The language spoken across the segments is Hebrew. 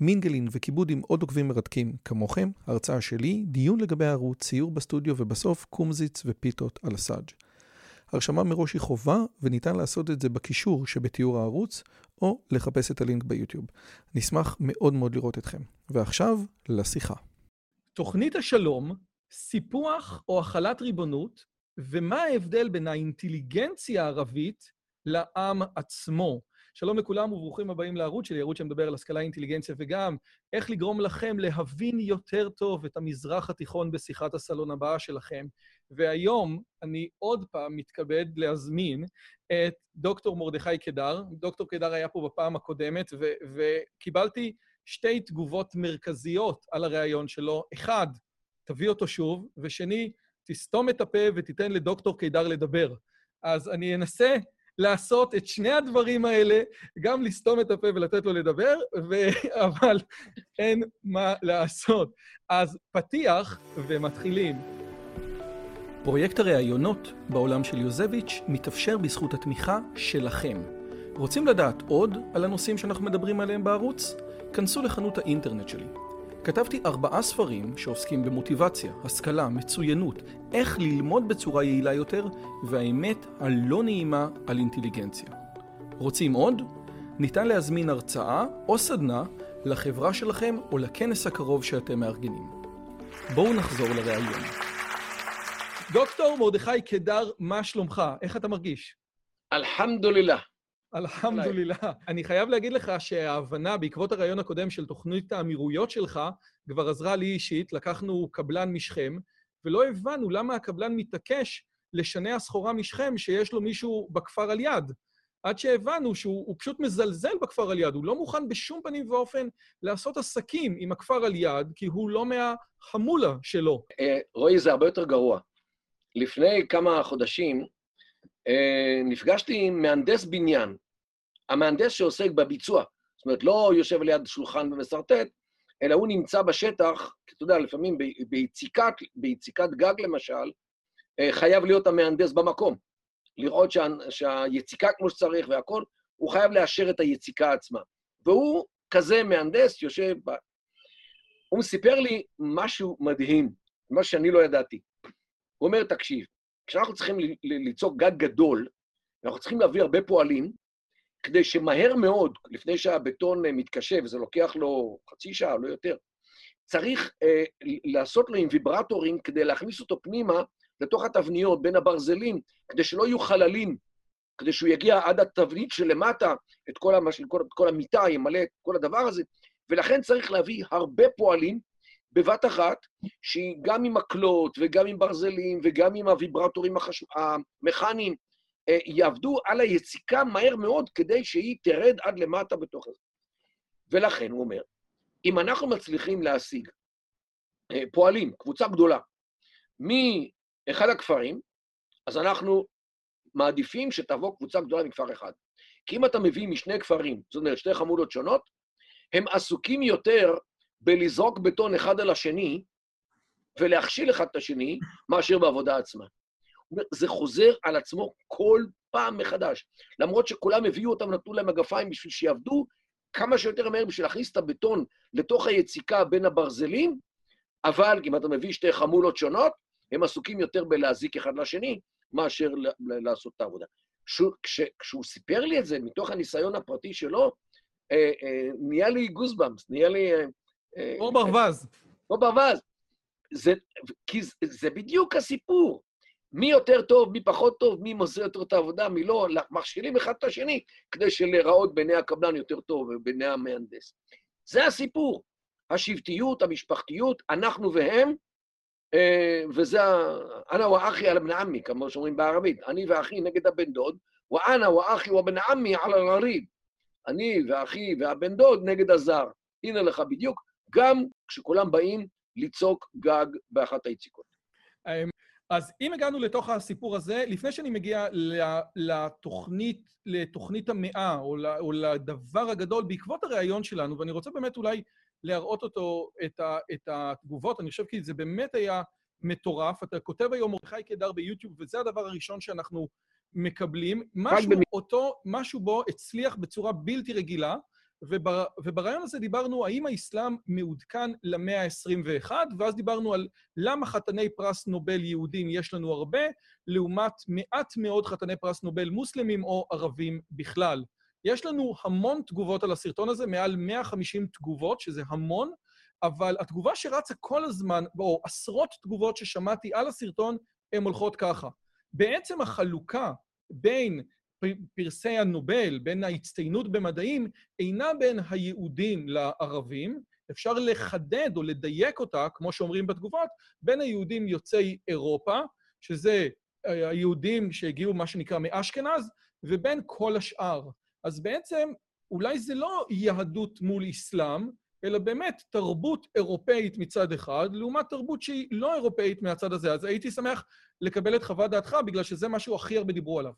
מינגלין וכיבוד עם עוד עוקבים מרתקים כמוכם, הרצאה שלי, דיון לגבי הערוץ, ציור בסטודיו ובסוף קומזיץ ופיתות על הסאג'. הרשמה מראש היא חובה וניתן לעשות את זה בקישור שבתיאור הערוץ או לחפש את הלינק ביוטיוב. נשמח מאוד מאוד לראות אתכם. ועכשיו, לשיחה. תוכנית השלום, סיפוח או החלת ריבונות, ומה ההבדל בין האינטליגנציה הערבית לעם עצמו. שלום לכולם וברוכים הבאים לערוץ שלי, ערוץ שמדבר על השכלה, אינטליגנציה וגם איך לגרום לכם להבין יותר טוב את המזרח התיכון בשיחת הסלון הבאה שלכם. והיום אני עוד פעם מתכבד להזמין את דוקטור מרדכי קדר. דוקטור קדר היה פה בפעם הקודמת, ו- וקיבלתי שתי תגובות מרכזיות על הריאיון שלו. אחד, תביא אותו שוב, ושני, תסתום את הפה ותיתן לדוקטור קידר לדבר. אז אני אנסה לעשות את שני הדברים האלה, גם לסתום את הפה ולתת לו לדבר, ו... אבל אין מה לעשות. אז פתיח ומתחילים. פרויקט הראיונות בעולם של יוזביץ' מתאפשר בזכות התמיכה שלכם. רוצים לדעת עוד על הנושאים שאנחנו מדברים עליהם בערוץ? כנסו לחנות האינטרנט שלי. כתבתי ארבעה ספרים שעוסקים במוטיבציה, השכלה, מצוינות, איך ללמוד בצורה יעילה יותר, והאמת הלא נעימה על אינטליגנציה. רוצים עוד? ניתן להזמין הרצאה או סדנה לחברה שלכם או לכנס הקרוב שאתם מארגנים. בואו נחזור לראיון. דוקטור מרדכי קדר, מה שלומך? איך אתה מרגיש? אלחמדולillah. אלחמדולillah. אני חייב להגיד לך שההבנה בעקבות הרעיון הקודם של תוכנית האמירויות שלך כבר עזרה לי אישית, לקחנו קבלן משכם, ולא הבנו למה הקבלן מתעקש לשנע סחורה משכם שיש לו מישהו בכפר על יד. עד שהבנו שהוא פשוט מזלזל בכפר על יד, הוא לא מוכן בשום פנים ואופן לעשות עסקים עם הכפר על יד, כי הוא לא מהחמולה שלו. אה, רועי, זה הרבה יותר גרוע. לפני כמה חודשים אה, נפגשתי עם מהנדס בניין, המהנדס שעוסק בביצוע. זאת אומרת, לא יושב ליד שולחן ומסרטט, אלא הוא נמצא בשטח, אתה יודע, לפעמים ביציקת, ביציקת גג למשל, אה, חייב להיות המהנדס במקום. לראות שה, שהיציקה כמו שצריך והכול, הוא חייב לאשר את היציקה עצמה. והוא כזה מהנדס, יושב ב... הוא סיפר לי משהו מדהים, מה שאני לא ידעתי. הוא אומר, תקשיב, כשאנחנו צריכים ליצור גג גדול, אנחנו צריכים להביא הרבה פועלים, כדי שמהר מאוד, לפני שהבטון אה, מתקשה, וזה לוקח לו חצי שעה, לא יותר, צריך אה, לעשות לו עם ויברטורים כדי להכניס אותו פנימה לתוך התבניות, בין הברזלים, כדי שלא יהיו חללים, כדי שהוא יגיע עד התבנית שלמטה, את כל, המש... כל, כל המיטה, ימלא את כל הדבר הזה, ולכן צריך להביא הרבה פועלים בבת אחת, שהיא גם עם מקלות וגם עם ברזלים וגם עם הוויברטורים החש... המכניים, יעבדו על היציקה מהר מאוד כדי שהיא תרד עד למטה בתוך זה. ולכן, הוא אומר, אם אנחנו מצליחים להשיג אה, פועלים, קבוצה גדולה, מאחד הכפרים, אז אנחנו מעדיפים שתבוא קבוצה גדולה מכפר אחד. כי אם אתה מביא משני כפרים, זאת אומרת, שתי חמולות שונות, הם עסוקים יותר בלזרוק בטון אחד על השני ולהכשיל אחד את השני, מאשר בעבודה עצמה. זה חוזר על עצמו כל פעם מחדש. למרות שכולם הביאו אותם, נתנו להם מגפיים בשביל שיעבדו כמה שיותר מהר בשביל להכניס את הבטון לתוך היציקה בין הברזלים, אבל אם אתה מביא שתי חמולות שונות, הם עסוקים יותר בלהזיק אחד לשני, מאשר לעשות את העבודה. כש, כשהוא סיפר לי את זה, מתוך הניסיון הפרטי שלו, אה, אה, נהיה לי גוזבאמס, נהיה לי... אה, כמו ברווז. כמו ברווז. זה, כי זה, זה בדיוק הסיפור. מי יותר טוב, מי פחות טוב, מי מוסר יותר את העבודה, מי לא, מכשילים אחד את השני כדי שלהיראות בעיני הקבלן יותר טוב ובעיני המהנדס. זה הסיפור. השבטיות, המשפחתיות, אנחנו והם, אה, וזה אנא ואחי על בן עמי, כמו שאומרים בערבית, אני ואחי נגד הבן דוד, ואנא ואחי ובן עמי על הריב. אני ואחי והבן דוד נגד הזר. הנה לך בדיוק, גם כשכולם באים לצעוק גג באחת היציקות. אז אם הגענו לתוך הסיפור הזה, לפני שאני מגיע לתוכנית, לתוכנית המאה, או לדבר הגדול, בעקבות הראיון שלנו, ואני רוצה באמת אולי להראות אותו, את, ה, את התגובות, אני חושב כי זה באמת היה מטורף. אתה כותב היום מרדכי קדר ביוטיוב, וזה הדבר הראשון שאנחנו מקבלים. משהו, אותו, משהו בו הצליח בצורה בלתי רגילה, וברעיון הזה דיברנו האם האסלאם מעודכן למאה ה-21, ואז דיברנו על למה חתני פרס נובל יהודים יש לנו הרבה, לעומת מעט מאוד חתני פרס נובל מוסלמים או ערבים בכלל. יש לנו המון תגובות על הסרטון הזה, מעל 150 תגובות, שזה המון, אבל התגובה שרצה כל הזמן, או עשרות תגובות ששמעתי על הסרטון, הן הולכות ככה. בעצם החלוקה בין פרסי הנובל, בין ההצטיינות במדעים, אינה בין היהודים לערבים, אפשר לחדד או לדייק אותה, כמו שאומרים בתגובות, בין היהודים יוצאי אירופה, שזה היהודים שהגיעו, מה שנקרא, מאשכנז, ובין כל השאר. אז בעצם, אולי זה לא יהדות מול אסלאם, אלא באמת תרבות אירופאית מצד אחד, לעומת תרבות שהיא לא אירופאית מהצד הזה. אז הייתי שמח לקבל את חוות דעתך, בגלל שזה משהו הכי הרבה דיברו עליו.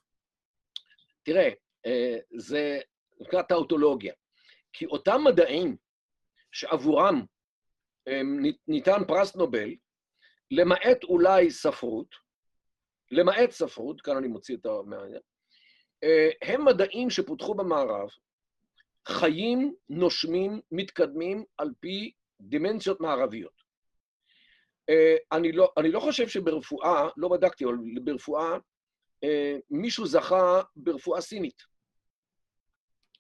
תראה, אה, זה נקרא טאוטולוגיה. כי אותם מדעים שעבורם אה, ניתן פרס נובל, למעט אולי ספרות, למעט ספרות, כאן אני מוציא את המעניין, אה, הם מדעים שפותחו במערב, חיים, נושמים, מתקדמים על פי דימנציות מערביות. אני לא, אני לא חושב שברפואה, לא בדקתי, אבל ברפואה אה, מישהו זכה ברפואה סינית.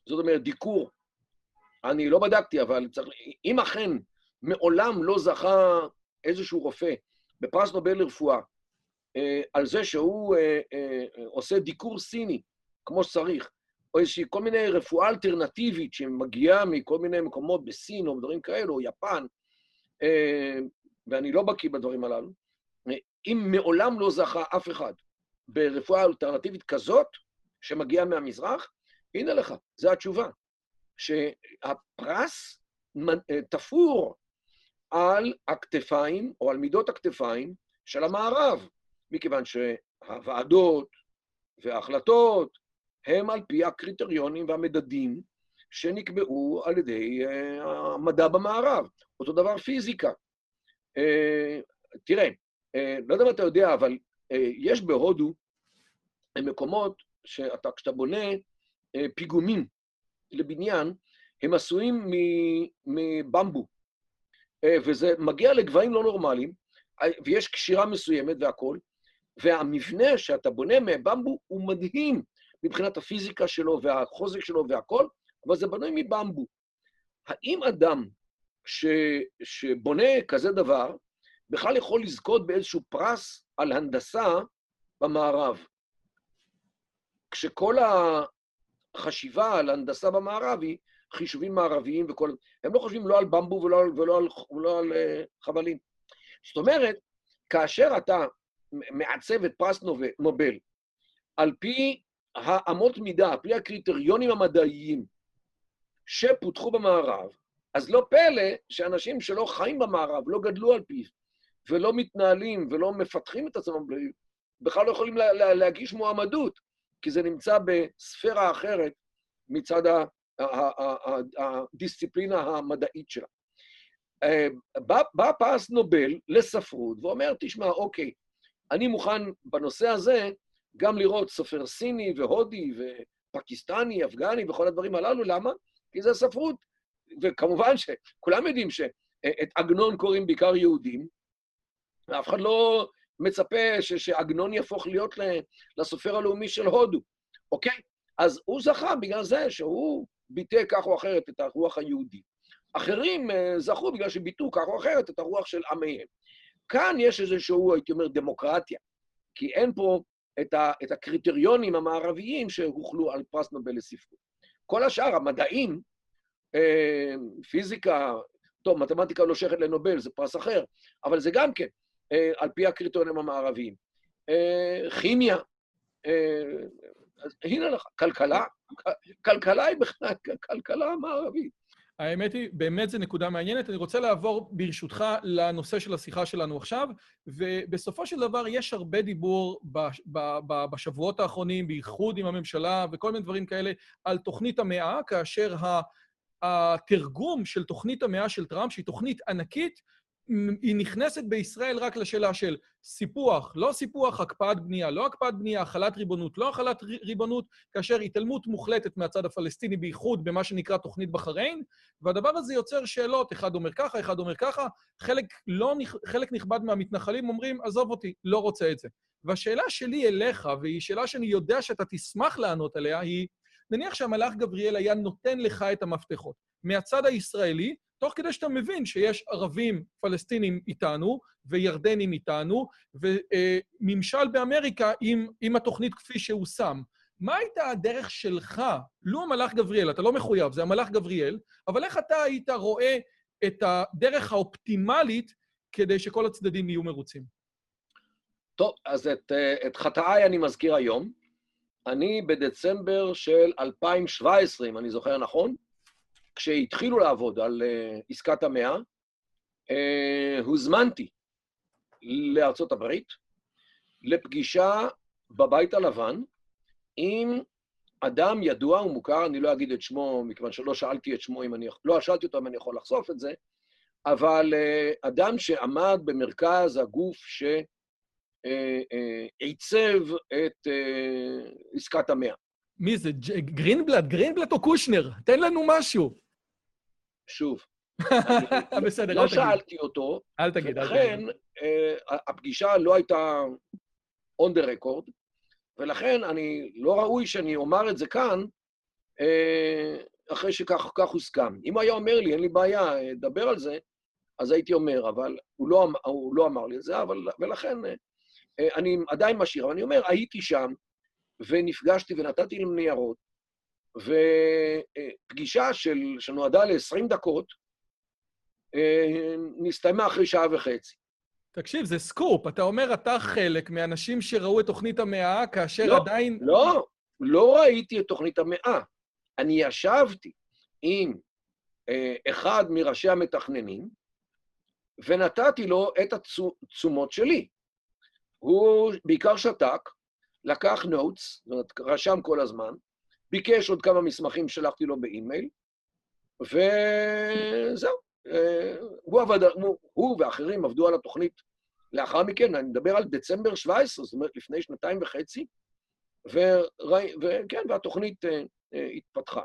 זאת אומרת, דיקור. אני לא בדקתי, אבל צריך... אם אכן מעולם לא זכה איזשהו רופא בפרס נובל לרפואה אה, על זה שהוא אה, עושה דיקור סיני כמו שצריך, או איזושהי כל מיני רפואה אלטרנטיבית שמגיעה מכל מיני מקומות בסין או דברים כאלו, או יפן, ואני לא בקיא בדברים הללו, אם מעולם לא זכה אף אחד ברפואה אלטרנטיבית כזאת, שמגיעה מהמזרח, הנה לך, זו התשובה. שהפרס תפור על הכתפיים, או על מידות הכתפיים של המערב, מכיוון שהוועדות וההחלטות הם על פי הקריטריונים והמדדים שנקבעו על ידי uh, המדע במערב. אותו דבר פיזיקה. Uh, תראה, לא יודע אם אתה יודע, אבל אה, יש בהודו מקומות שאתה, כשאתה בונה אה, פיגומים לבניין, הם עשויים מבמבו, אה, וזה מגיע לגבהים לא נורמליים, ויש קשירה מסוימת והכול, והמבנה שאתה בונה מבמבו הוא מדהים מבחינת הפיזיקה שלו והחוזק שלו והכול, אבל זה בנוי מבמבו. האם אדם ש, שבונה כזה דבר, בכלל יכול לזכות באיזשהו פרס על הנדסה במערב. כשכל החשיבה על הנדסה במערב היא חישובים מערביים וכל... הם לא חושבים לא על במבו ולא על, ולא על, ולא על uh, חבלים. זאת אומרת, כאשר אתה מעצב את פרס נובל על פי האמות מידה, על פי הקריטריונים המדעיים שפותחו במערב, אז לא פלא שאנשים שלא חיים במערב, לא גדלו על פיו, ולא מתנהלים ולא מפתחים את עצמם, בכלל לא יכולים לה, לה, להגיש מועמדות, כי זה נמצא בספירה אחרת מצד הדיסציפלינה המדעית שלה. אה, בא, בא פרס נובל לספרות ואומר, תשמע, אוקיי, אני מוכן בנושא הזה גם לראות סופר סיני והודי ופקיסטני, אפגני וכל הדברים הללו, למה? כי זה ספרות. וכמובן שכולם יודעים שאת עגנון קוראים בעיקר יהודים, ואף אחד לא מצפה שעגנון יהפוך להיות לסופר הלאומי של הודו, אוקיי? אז הוא זכה בגלל זה שהוא ביטא כך או אחרת את הרוח היהודית. אחרים אה, זכו בגלל שביטאו כך או אחרת את הרוח של עמיהם. כאן יש איזשהו, הייתי אומר, דמוקרטיה, כי אין פה את, ה, את הקריטריונים המערביים שהוכלו על פרס נובל לספרות. כל השאר, המדעים, אה, פיזיקה, טוב, מתמטיקה לא שייכת לנובל, זה פרס אחר, אבל זה גם כן, על פי הקריטריונים המערביים. אה, כימיה, אה, אז הנה לך, כלכלה, כלכלה היא בכלל כלכלה מערבית. האמת היא, באמת זו נקודה מעניינת. אני רוצה לעבור, ברשותך, לנושא של השיחה שלנו עכשיו, ובסופו של דבר יש הרבה דיבור בשבועות האחרונים, בייחוד עם הממשלה וכל מיני דברים כאלה, על תוכנית המאה, כאשר התרגום של תוכנית המאה של טראמפ, שהיא תוכנית ענקית, היא נכנסת בישראל רק לשאלה של סיפוח, לא סיפוח, הקפאת בנייה, לא הקפאת בנייה, החלת ריבונות, לא החלת ריבונות, כאשר התעלמות מוחלטת מהצד הפלסטיני, בייחוד במה שנקרא תוכנית בחריין, והדבר הזה יוצר שאלות, אחד אומר ככה, אחד אומר ככה, חלק, לא, חלק נכבד מהמתנחלים אומרים, עזוב אותי, לא רוצה את זה. והשאלה שלי אליך, והיא שאלה שאני יודע שאתה תשמח לענות עליה, היא, נניח שהמלאך גבריאל היה נותן לך את המפתחות. מהצד הישראלי, תוך כדי שאתה מבין שיש ערבים פלסטינים איתנו, וירדנים איתנו, וממשל באמריקה עם, עם התוכנית כפי שהוא שם. מה הייתה הדרך שלך, לו המלאך גבריאל, אתה לא מחויב, זה המלאך גבריאל, אבל איך אתה היית רואה את הדרך האופטימלית כדי שכל הצדדים יהיו מרוצים? טוב, אז את, את חטאיי אני מזכיר היום. אני בדצמבר של 2017, אם אני זוכר נכון, כשהתחילו לעבוד על uh, עסקת המאה, uh, הוזמנתי לארצות הברית לפגישה בבית הלבן עם אדם ידוע ומוכר, אני לא אגיד את שמו, מכיוון שלא שאלתי את שמו אם אני... לא שאלתי אותו אם אני יכול לחשוף את זה, אבל uh, אדם שעמד במרכז הגוף שעיצב את עסקת המאה. מי זה? גרינבלט? גרינבלט או קושנר? תן לנו משהו. שוב, בסדר, לא שאלתי אותו, אל תגיד, אל תגיד. ולכן אה, הפגישה לא הייתה on the record, ולכן אני, לא ראוי שאני אומר את זה כאן, אה, אחרי שכך הוסכם. אם היה אומר לי, אין לי בעיה, אה, דבר על זה, אז הייתי אומר, אבל הוא לא, אמ-, הוא לא אמר לי את זה, אבל, ולכן אני עדיין משאיר. אבל אני אומר, הייתי שם, ונפגשתי ונתתי להם ניירות, ופגישה של, שנועדה ל-20 דקות, אה, נסתיימה אחרי שעה וחצי. תקשיב, זה סקופ. אתה אומר, אתה חלק מהאנשים שראו את תוכנית המאה, כאשר לא, עדיין... לא, לא ראיתי את תוכנית המאה. אני ישבתי עם אה, אחד מראשי המתכננים, ונתתי לו את התשומות שלי. הוא בעיקר שתק, לקח נוטס, זאת אומרת, רשם כל הזמן, ביקש עוד כמה מסמכים, שלחתי לו באימייל, וזהו. אה, הוא, עבד, הוא, ואחרים עבדו על התוכנית לאחר מכן, אני מדבר על דצמבר 17, זאת אומרת, לפני שנתיים וחצי, וכן, והתוכנית uh, uh, התפתחה.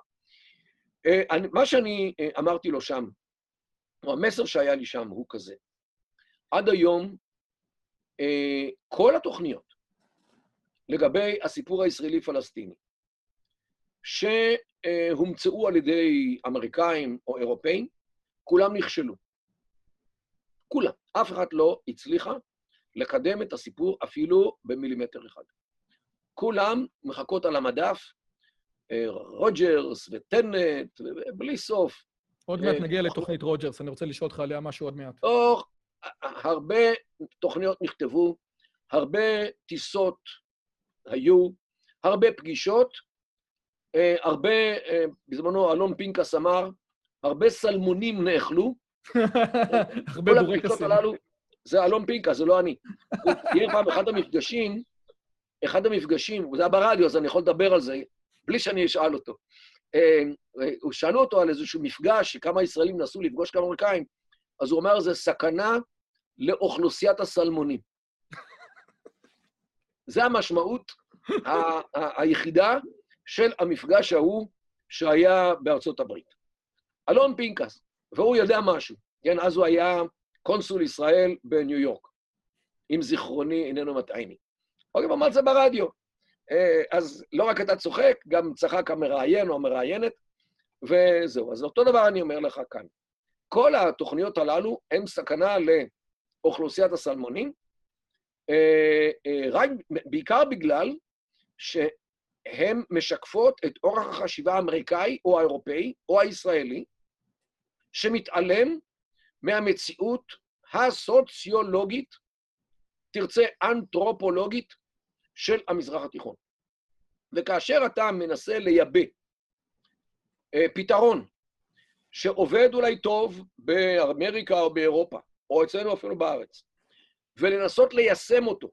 מה שאני אמרתי לו שם, או המסר שהיה לי שם הוא כזה, עד היום, כל התוכניות לגבי הסיפור הישראלי-פלסטיני, שהומצאו על ידי אמריקאים או אירופאים, כולם נכשלו. כולם. אף אחד לא הצליחה לקדם את הסיפור אפילו במילימטר אחד. כולם מחכות על המדף, אה, רוג'רס וטנט, בלי סוף. עוד מעט אה, נגיע לתוכנית רוג'רס, אני רוצה לשאול אותך עליה משהו עוד מעט. הרבה תוכניות נכתבו, הרבה טיסות היו, הרבה פגישות, אה, הרבה, אה, בזמנו אלון פינקס אמר, הרבה סלמונים נאכלו. הרבה בורקסים. זה אלון פינקס, זה לא אני. הוא תהיה פעם אחד המפגשים, אחד המפגשים, זה היה ברדיו, אז אני יכול לדבר על זה, בלי שאני אשאל אותו. אה, שאלו אותו על איזשהו מפגש, שכמה ישראלים נסו לפגוש כמה אמריקאים, אז הוא אמר, זה סכנה לאוכלוסיית הסלמונים. זה המשמעות היחידה של המפגש ההוא שהיה בארצות הברית. אלון פינקס, והוא יודע משהו, כן, אז הוא היה קונסול ישראל בניו יורק, אם זיכרוני איננו מטעני. אוקיי, הוא אמר את זה ברדיו. אה, אז לא רק אתה צוחק, גם צחק המראיין או המראיינת, וזהו. אז אותו דבר אני אומר לך כאן. כל התוכניות הללו הן סכנה לאוכלוסיית הסלמונים, אה, אה, רק, בעיקר בגלל ש... הן משקפות את אורח החשיבה האמריקאי או האירופאי או הישראלי, שמתעלם מהמציאות הסוציולוגית, תרצה אנתרופולוגית, של המזרח התיכון. וכאשר אתה מנסה לייבא אה, פתרון שעובד אולי טוב באמריקה או באירופה, או אצלנו אפילו בארץ, ולנסות ליישם אותו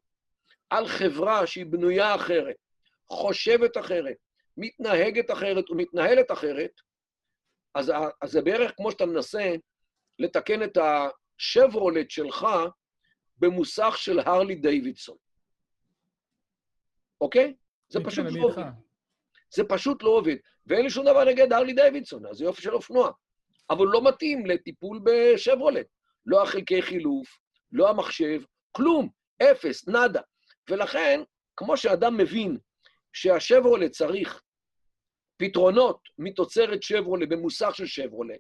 על חברה שהיא בנויה אחרת, חושבת אחרת, מתנהגת אחרת ומתנהלת אחרת, אז, אז זה בערך כמו שאתה מנסה לתקן את השברולט שלך במוסך של הרלי דיווידסון. אוקיי? זה כן, פשוט כן, לא עובד. זה פשוט לא עובד. ואין לי שום דבר נגד הרלי דיווידסון, אז זה יופי של אופנוע. אבל לא מתאים לטיפול בשברולט. לא החלקי חילוף, לא המחשב, כלום, אפס, נאדה. ולכן, כמו שאדם מבין שהשברולט צריך פתרונות מתוצרת שברולה במוסך של שברולה,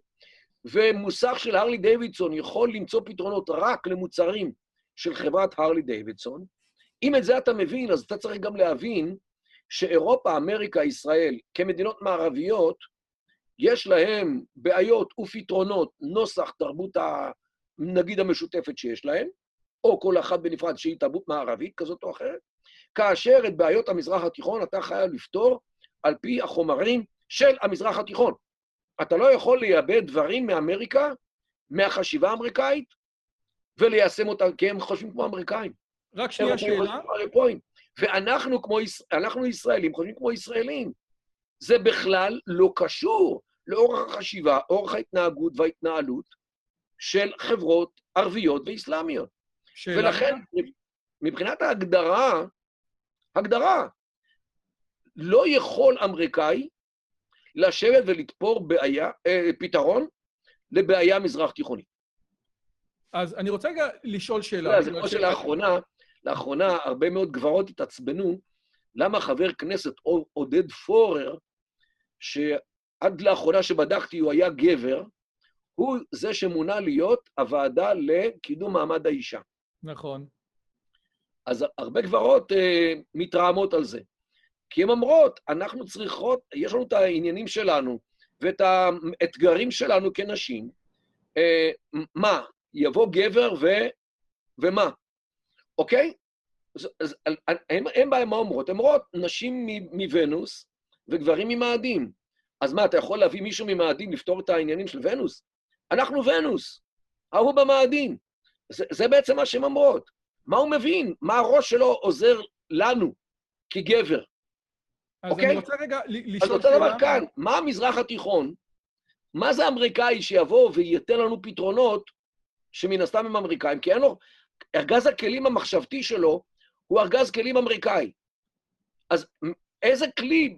ומוסך של הרלי דיווידסון יכול למצוא פתרונות רק למוצרים של חברת הרלי דיווידסון, אם את זה אתה מבין, אז אתה צריך גם להבין שאירופה, אמריקה, ישראל, כמדינות מערביות, יש להם בעיות ופתרונות נוסח תרבות, ה, נגיד, המשותפת שיש להם, או כל אחת בנפרד שהיא תרבות מערבית כזאת או אחרת, כאשר את בעיות המזרח התיכון אתה חייב לפתור על פי החומרים של המזרח התיכון. אתה לא יכול לייבא דברים מאמריקה, מהחשיבה האמריקאית, וליישם אותם, כי הם חושבים כמו אמריקאים. רק שנייה שאלה. ואנחנו כמו, אנחנו ישראלים חושבים כמו ישראלים. זה בכלל לא קשור לאורך החשיבה, אורך ההתנהגות וההתנהלות של חברות ערביות ואיסלאמיות. שאלה. ולכן, מבחינת ההגדרה, הגדרה, לא יכול אמריקאי לשבת ולתפור בעיה, אה, פתרון לבעיה מזרח תיכונית. אז אני רוצה רגע לשאול שאלה. זה כמו שלאחרונה, לאחרונה הרבה מאוד גברות התעצבנו, למה חבר כנסת עודד פורר, שעד לאחרונה שבדקתי הוא היה גבר, הוא זה שמונה להיות הוועדה לקידום מעמד האישה. נכון. אז הרבה גברות אה, מתרעמות על זה. כי הן אומרות, אנחנו צריכות, יש לנו את העניינים שלנו ואת האתגרים שלנו כנשים. אה, מה, יבוא גבר ו... ומה? אוקיי? אז הן מה אומרות? הן אומרות, נשים מוונוס וגברים ממאדים. אז מה, אתה יכול להביא מישהו ממאדים לפתור את העניינים של ונוס? אנחנו ונוס, ההוא במאדים. זה, זה בעצם מה שהן אומרות. מה הוא מבין? מה הראש שלו עוזר לנו כגבר? אז אוקיי? אני רוצה רגע לשאול שאלה... אז אותו דבר כאן, מה המזרח התיכון? מה זה אמריקאי שיבוא וייתן לנו פתרונות שמן הסתם הם אמריקאים? כי אין לו... ארגז הכלים המחשבתי שלו הוא ארגז כלים אמריקאי. אז איזה כלי,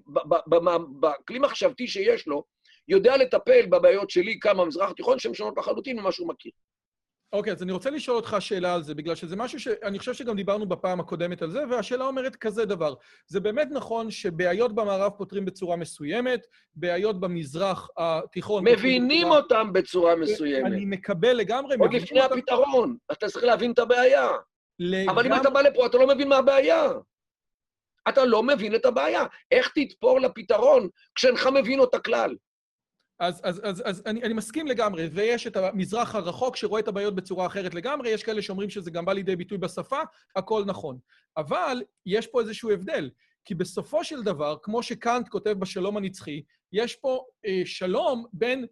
בכלי מחשבתי שיש לו, יודע לטפל בבעיות שלי כאן במזרח התיכון שהן שונות לחלוטין ממה שהוא מכיר. אוקיי, אז אני רוצה לשאול אותך שאלה על זה, בגלל שזה משהו שאני חושב שגם דיברנו בפעם הקודמת על זה, והשאלה אומרת כזה דבר. זה באמת נכון שבעיות במערב פותרים בצורה מסוימת, בעיות במזרח התיכון... מבינים בצורה... אותם בצורה מסוימת. אני מקבל לגמרי... עוד לפני אותם... הפתרון, אתה צריך להבין את הבעיה. לגמרי... אבל אם אתה בא לפה, אתה לא מבין מה הבעיה. אתה לא מבין את הבעיה. איך תתפור לפתרון כשאינך מבין אותה כלל? אז, אז, אז, אז אני, אני מסכים לגמרי, ויש את המזרח הרחוק שרואה את הבעיות בצורה אחרת לגמרי, יש כאלה שאומרים שזה גם בא לידי ביטוי בשפה, הכל נכון. אבל יש פה איזשהו הבדל, כי בסופו של דבר, כמו שקאנט כותב בשלום הנצחי, יש פה אה, שלום בין,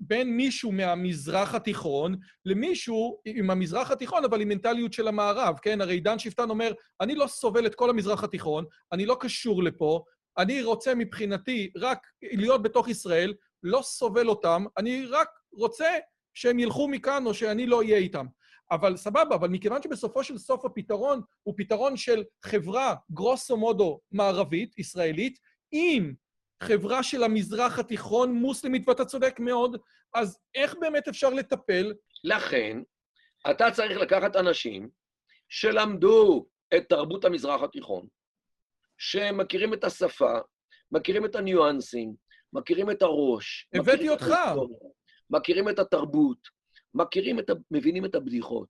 בין מישהו מהמזרח התיכון למישהו עם המזרח התיכון, אבל עם מנטליות של המערב, כן? הרי דן שפטן אומר, אני לא סובל את כל המזרח התיכון, אני לא קשור לפה, אני רוצה מבחינתי רק להיות בתוך ישראל, לא סובל אותם, אני רק רוצה שהם ילכו מכאן או שאני לא אהיה איתם. אבל סבבה, אבל מכיוון שבסופו של סוף הפתרון הוא פתרון של חברה גרוסו מודו מערבית, ישראלית, עם חברה של המזרח התיכון מוסלמית, ואתה צודק מאוד, אז איך באמת אפשר לטפל? לכן, אתה צריך לקחת אנשים שלמדו את תרבות המזרח התיכון, שמכירים את השפה, מכירים את הניואנסים, מכירים את הראש. הבאתי אותך. מכירים את התרבות, מכירים את ה... מבינים את הבדיחות,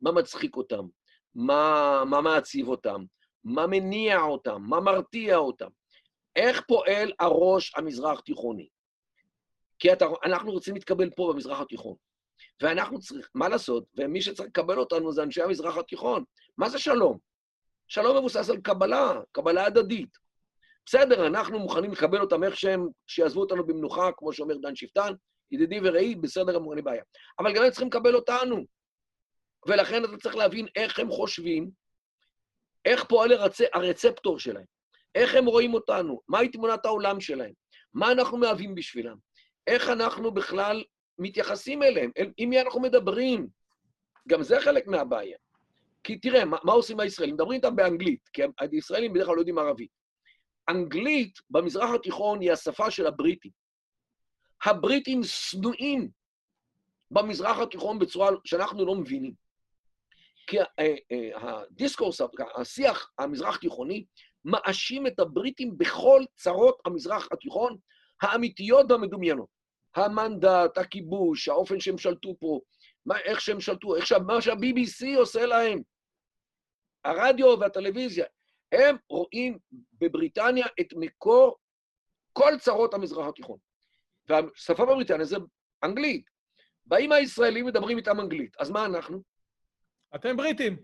מה מצחיק אותם, מה, מה מעציב אותם, מה מניע אותם, מה מרתיע אותם. איך פועל הראש המזרח-תיכוני? כי אתה, אנחנו רוצים להתקבל פה במזרח התיכון. ואנחנו צריכים, מה לעשות? ומי שצריך לקבל אותנו זה אנשי המזרח התיכון. מה זה שלום? שלום מבוסס על קבלה, קבלה הדדית. בסדר, אנחנו מוכנים לקבל אותם איך שהם, שיעזבו אותנו במנוחה, כמו שאומר דן שפטן, ידידי ורעי, בסדר גמור, אין לי בעיה. אבל גם הם צריכים לקבל אותנו. ולכן אתה צריך להבין איך הם חושבים, איך פועל הרצ... הרצפטור שלהם, איך הם רואים אותנו, מהי תמונת העולם שלהם, מה אנחנו מהווים בשבילם, איך אנחנו בכלל מתייחסים אליהם, אל... עם מי אנחנו מדברים. גם זה חלק מהבעיה. כי תראה, מה, מה עושים הישראלים? מדברים איתם באנגלית, כי הישראלים בדרך כלל לא יודעים ערבית. אנגלית במזרח התיכון היא השפה של הבריטים. הבריטים שנואים במזרח התיכון בצורה שאנחנו לא מבינים. כי אה, אה, הדיסקורס, השיח המזרח תיכוני, מאשים את הבריטים בכל צרות המזרח התיכון האמיתיות והמדומיינות. המנדט, הכיבוש, האופן שהם שלטו פה, מה, איך שהם שלטו, איך שה, מה שה-BBC עושה להם, הרדיו והטלוויזיה. הם רואים בבריטניה את מקור כל צרות המזרח התיכון. והשפה בבריטניה זה אנגלית. באים הישראלים, מדברים איתם אנגלית. אז מה אנחנו? אתם בריטים.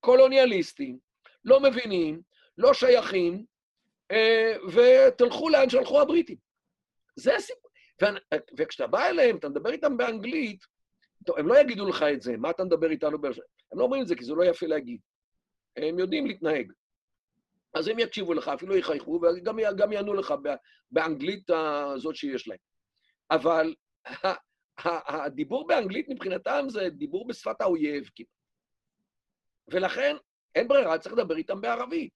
קולוניאליסטים, לא מבינים, לא שייכים, אה, ותלכו לאן שהלכו הבריטים. זה הסיפור. וכשאתה בא אליהם, אתה מדבר איתם באנגלית, טוב, הם לא יגידו לך את זה, מה אתה מדבר איתנו באנגלית? הם לא אומרים את זה כי זה לא יפה להגיד. הם יודעים להתנהג. אז הם יקשיבו לך, אפילו יחייכו, וגם יענו לך באנגלית הזאת שיש להם. אבל הדיבור באנגלית מבחינתם זה דיבור בשפת האויב כמעט. ולכן אין ברירה, צריך לדבר איתם בערבית.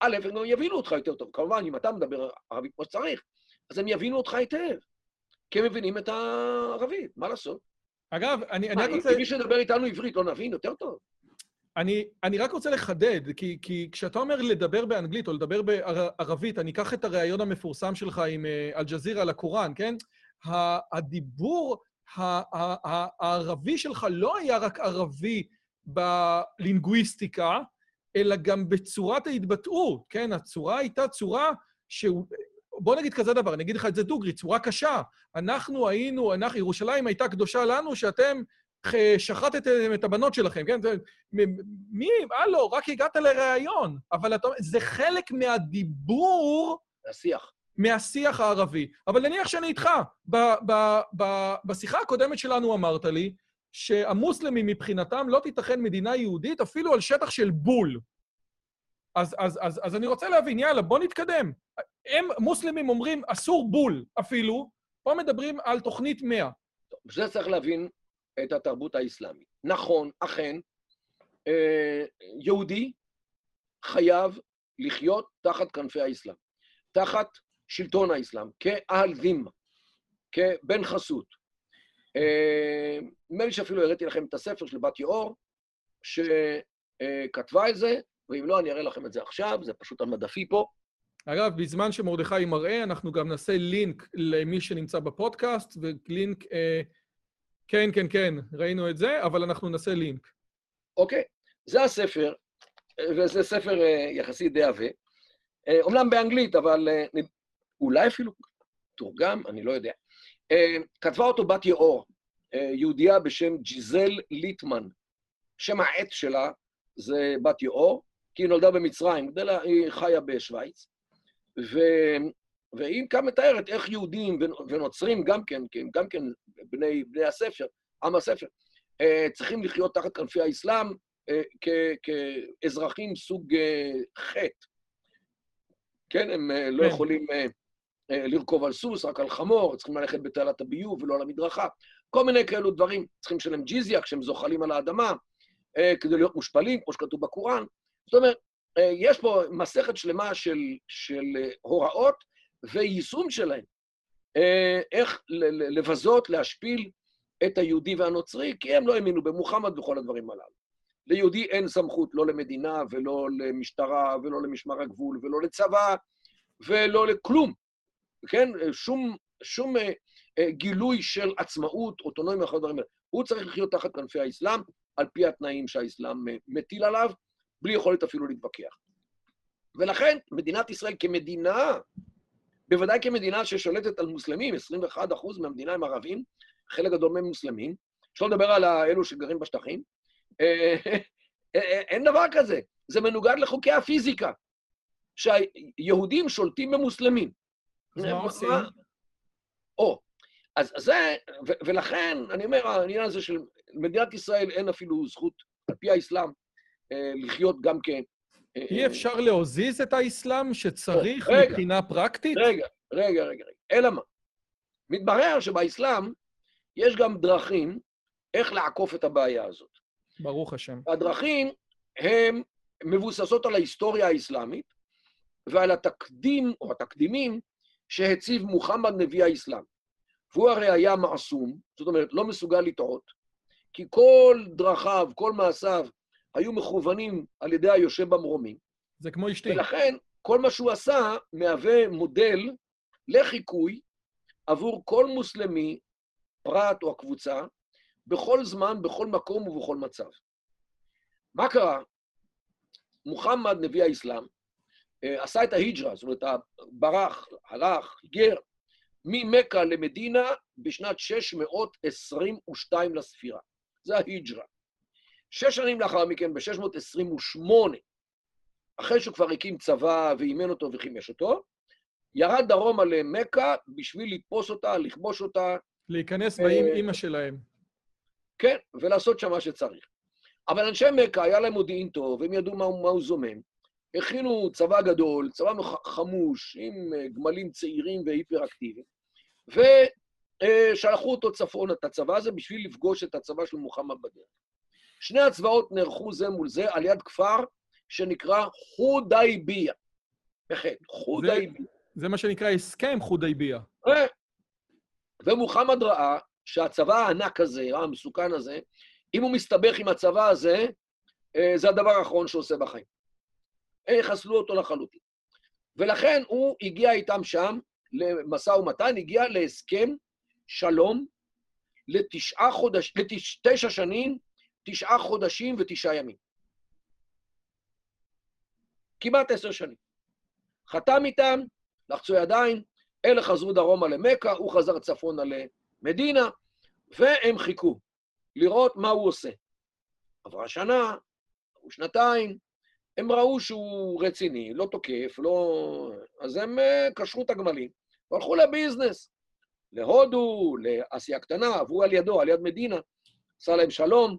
א', הם גם יבינו אותך יותר טוב. כמובן, אם אתה מדבר ערבית כמו שצריך, אז הם יבינו אותך היטב. כי הם מבינים את הערבית, מה לעשות? אגב, אני, אני רק רוצה... מי שידבר איתנו עברית לא נבין יותר טוב. אני, אני רק רוצה לחדד, כי, כי כשאתה אומר לדבר באנגלית או לדבר בערבית, אני אקח את הריאיון המפורסם שלך עם אה, אל-ג'זירה על הקוראן, כן? הדיבור הערבי שלך לא היה רק ערבי בלינגוויסטיקה, אלא גם בצורת ההתבטאות, כן? הצורה הייתה צורה שהוא... בוא נגיד כזה דבר, אני אגיד לך את זה דוגרי, צורה קשה. אנחנו היינו, אנחנו, ירושלים הייתה קדושה לנו, שאתם שחטתם את הבנות שלכם, כן? מי, הלו, רק הגעת לראיון. אבל אתה, זה חלק מהדיבור... השיח. מהשיח הערבי. אבל נניח שאני איתך. ב, ב, ב, בשיחה הקודמת שלנו אמרת לי שהמוסלמים מבחינתם לא תיתכן מדינה יהודית אפילו על שטח של בול. אז, אז, אז, אז אני רוצה להבין, יאללה, בוא נתקדם. הם, מוסלמים אומרים, אסור בול אפילו, פה מדברים על תוכנית 100. בשביל זה צריך להבין את התרבות האסלאמית. נכון, אכן, אה, יהודי חייב לחיות תחת כנפי האסלאם, תחת שלטון האסלאם, כאהל זימה, כבן חסות. אה, נדמה לי שאפילו הראיתי לכם את הספר של בת יאור, שכתבה את זה, ואם לא, אני אראה לכם את זה עכשיו, זה פשוט על מדפי פה. אגב, בזמן שמרדכי מראה, אנחנו גם נעשה לינק למי שנמצא בפודקאסט, ולינק... אה, כן, כן, כן, ראינו את זה, אבל אנחנו נעשה לינק. אוקיי, זה הספר, וזה ספר אה, יחסית די עבה. אומנם באנגלית, אבל אולי אפילו תורגם, אני לא יודע. כתבה אותו בת יאור, יהודייה בשם ג'יזל ליטמן. שם העט שלה זה בת יאור, כי היא נולדה במצרים, היא חיה בשוויץ. והיא כאן מתארת איך יהודים ונוצרים גם כן, גם כן בני, בני הספר, עם הספר, צריכים לחיות תחת כנפי האסלאם כאזרחים סוג חטא. כן, הם לא כן. יכולים לרכוב על סוס, רק על חמור, צריכים ללכת בתעלת הביוב ולא על המדרכה. כל מיני כאלו דברים. צריכים לשלם ג'יזיה כשהם זוחלים על האדמה, כדי להיות מושפלים, כמו שכתוב בקוראן. זאת אומרת, יש פה מסכת שלמה של, של הוראות ויישום שלהם. איך לבזות, להשפיל את היהודי והנוצרי, כי הם לא האמינו במוחמד וכל הדברים הללו. ליהודי אין סמכות לא למדינה ולא למשטרה ולא למשמר הגבול ולא לצבא ולא לכלום. כן? שום, שום אה, אה, גילוי של עצמאות, אוטונומיה וכל הדברים האלה. הוא צריך לחיות תחת כנפי האסלאם, על פי התנאים שהאסלאם אה, מטיל עליו, בלי יכולת אפילו להתווכח. ולכן מדינת ישראל כמדינה, בוודאי כמדינה ששולטת על מוסלמים, 21% מהמדינה הם ערבים, חלק גדול מהם מוסלמים, שלא לדבר על אלו שגרים בשטחים, אין דבר כזה. זה מנוגד לחוקי הפיזיקה, שהיהודים שולטים במוסלמים. אז מה עושים? או, אז זה, ו- ולכן, אני אומר, העניין הזה של מדינת ישראל אין אפילו זכות, על פי האסלאם, אה, לחיות גם כ... אי אפשר להוזיז את האסלאם שצריך רגע. מבחינה פרקטית? רגע, רגע, רגע, רגע. אלא מה? מתברר שבאסלאם יש גם דרכים איך לעקוף את הבעיה הזאת. ברוך השם. הדרכים הן מבוססות על ההיסטוריה האסלאמית ועל התקדים או התקדימים שהציב מוחמד נביא האסלאם. והוא הרי היה מעסום, זאת אומרת, לא מסוגל לטעות, כי כל דרכיו, כל מעשיו, היו מכוונים על ידי היושב במרומים, זה כמו אשתי. ולכן כל מה שהוא עשה מהווה מודל לחיקוי עבור כל מוסלמי, פרט או הקבוצה, בכל זמן, בכל מקום ובכל מצב. מה קרה? מוחמד, נביא האסלאם, אה, עשה את ההיג'רה, זאת אומרת, ברח, הלך, היגר, ממכה למדינה בשנת 622 לספירה. זה ההיג'רה. שש שנים לאחר מכן, ב-628, אחרי שהוא כבר הקים צבא ואימן אותו וחימש אותו, ירד דרומה למכה בשביל לתפוס אותה, לכבוש אותה, להיכנס אה, באים אימא שלהם. כן, ולעשות שם מה שצריך. אבל אנשי מכה, היה להם מודיעין טוב, הם ידעו מה, מה הוא זומם. הכינו צבא גדול, צבא חמוש, עם אה, גמלים צעירים והיפראקטיביים, ושלחו אותו צפון, את הצבא הזה, בשביל לפגוש את הצבא של מוחמד בדרך. שני הצבאות נערכו זה מול זה על יד כפר שנקרא חודייביה. בחטא, חודייביה. זה מה שנקרא הסכם חודייביה. אה, ומוחמד ראה שהצבא הענק הזה, המסוכן הזה, אם הוא מסתבך עם הצבא הזה, אה, זה הדבר האחרון שהוא עושה בחיים. אה, יחסלו אותו לחלוטין. ולכן הוא הגיע איתם שם למשא ומתן, הגיע להסכם שלום לתשעה חודש, לתשע שנים, תשעה חודשים ותשעה ימים. כמעט עשר שנים. חתם איתם, לחצו ידיים, אלה חזרו דרומה למכה, הוא חזר צפונה למדינה, והם חיכו לראות מה הוא עושה. עברה שנה, עברו שנתיים, הם ראו שהוא רציני, לא תוקף, לא... אז הם אה, קשרו את הגמלים והלכו לביזנס, להודו, לאסיה הקטנה, עברו על ידו, על יד מדינה, עשה להם שלום,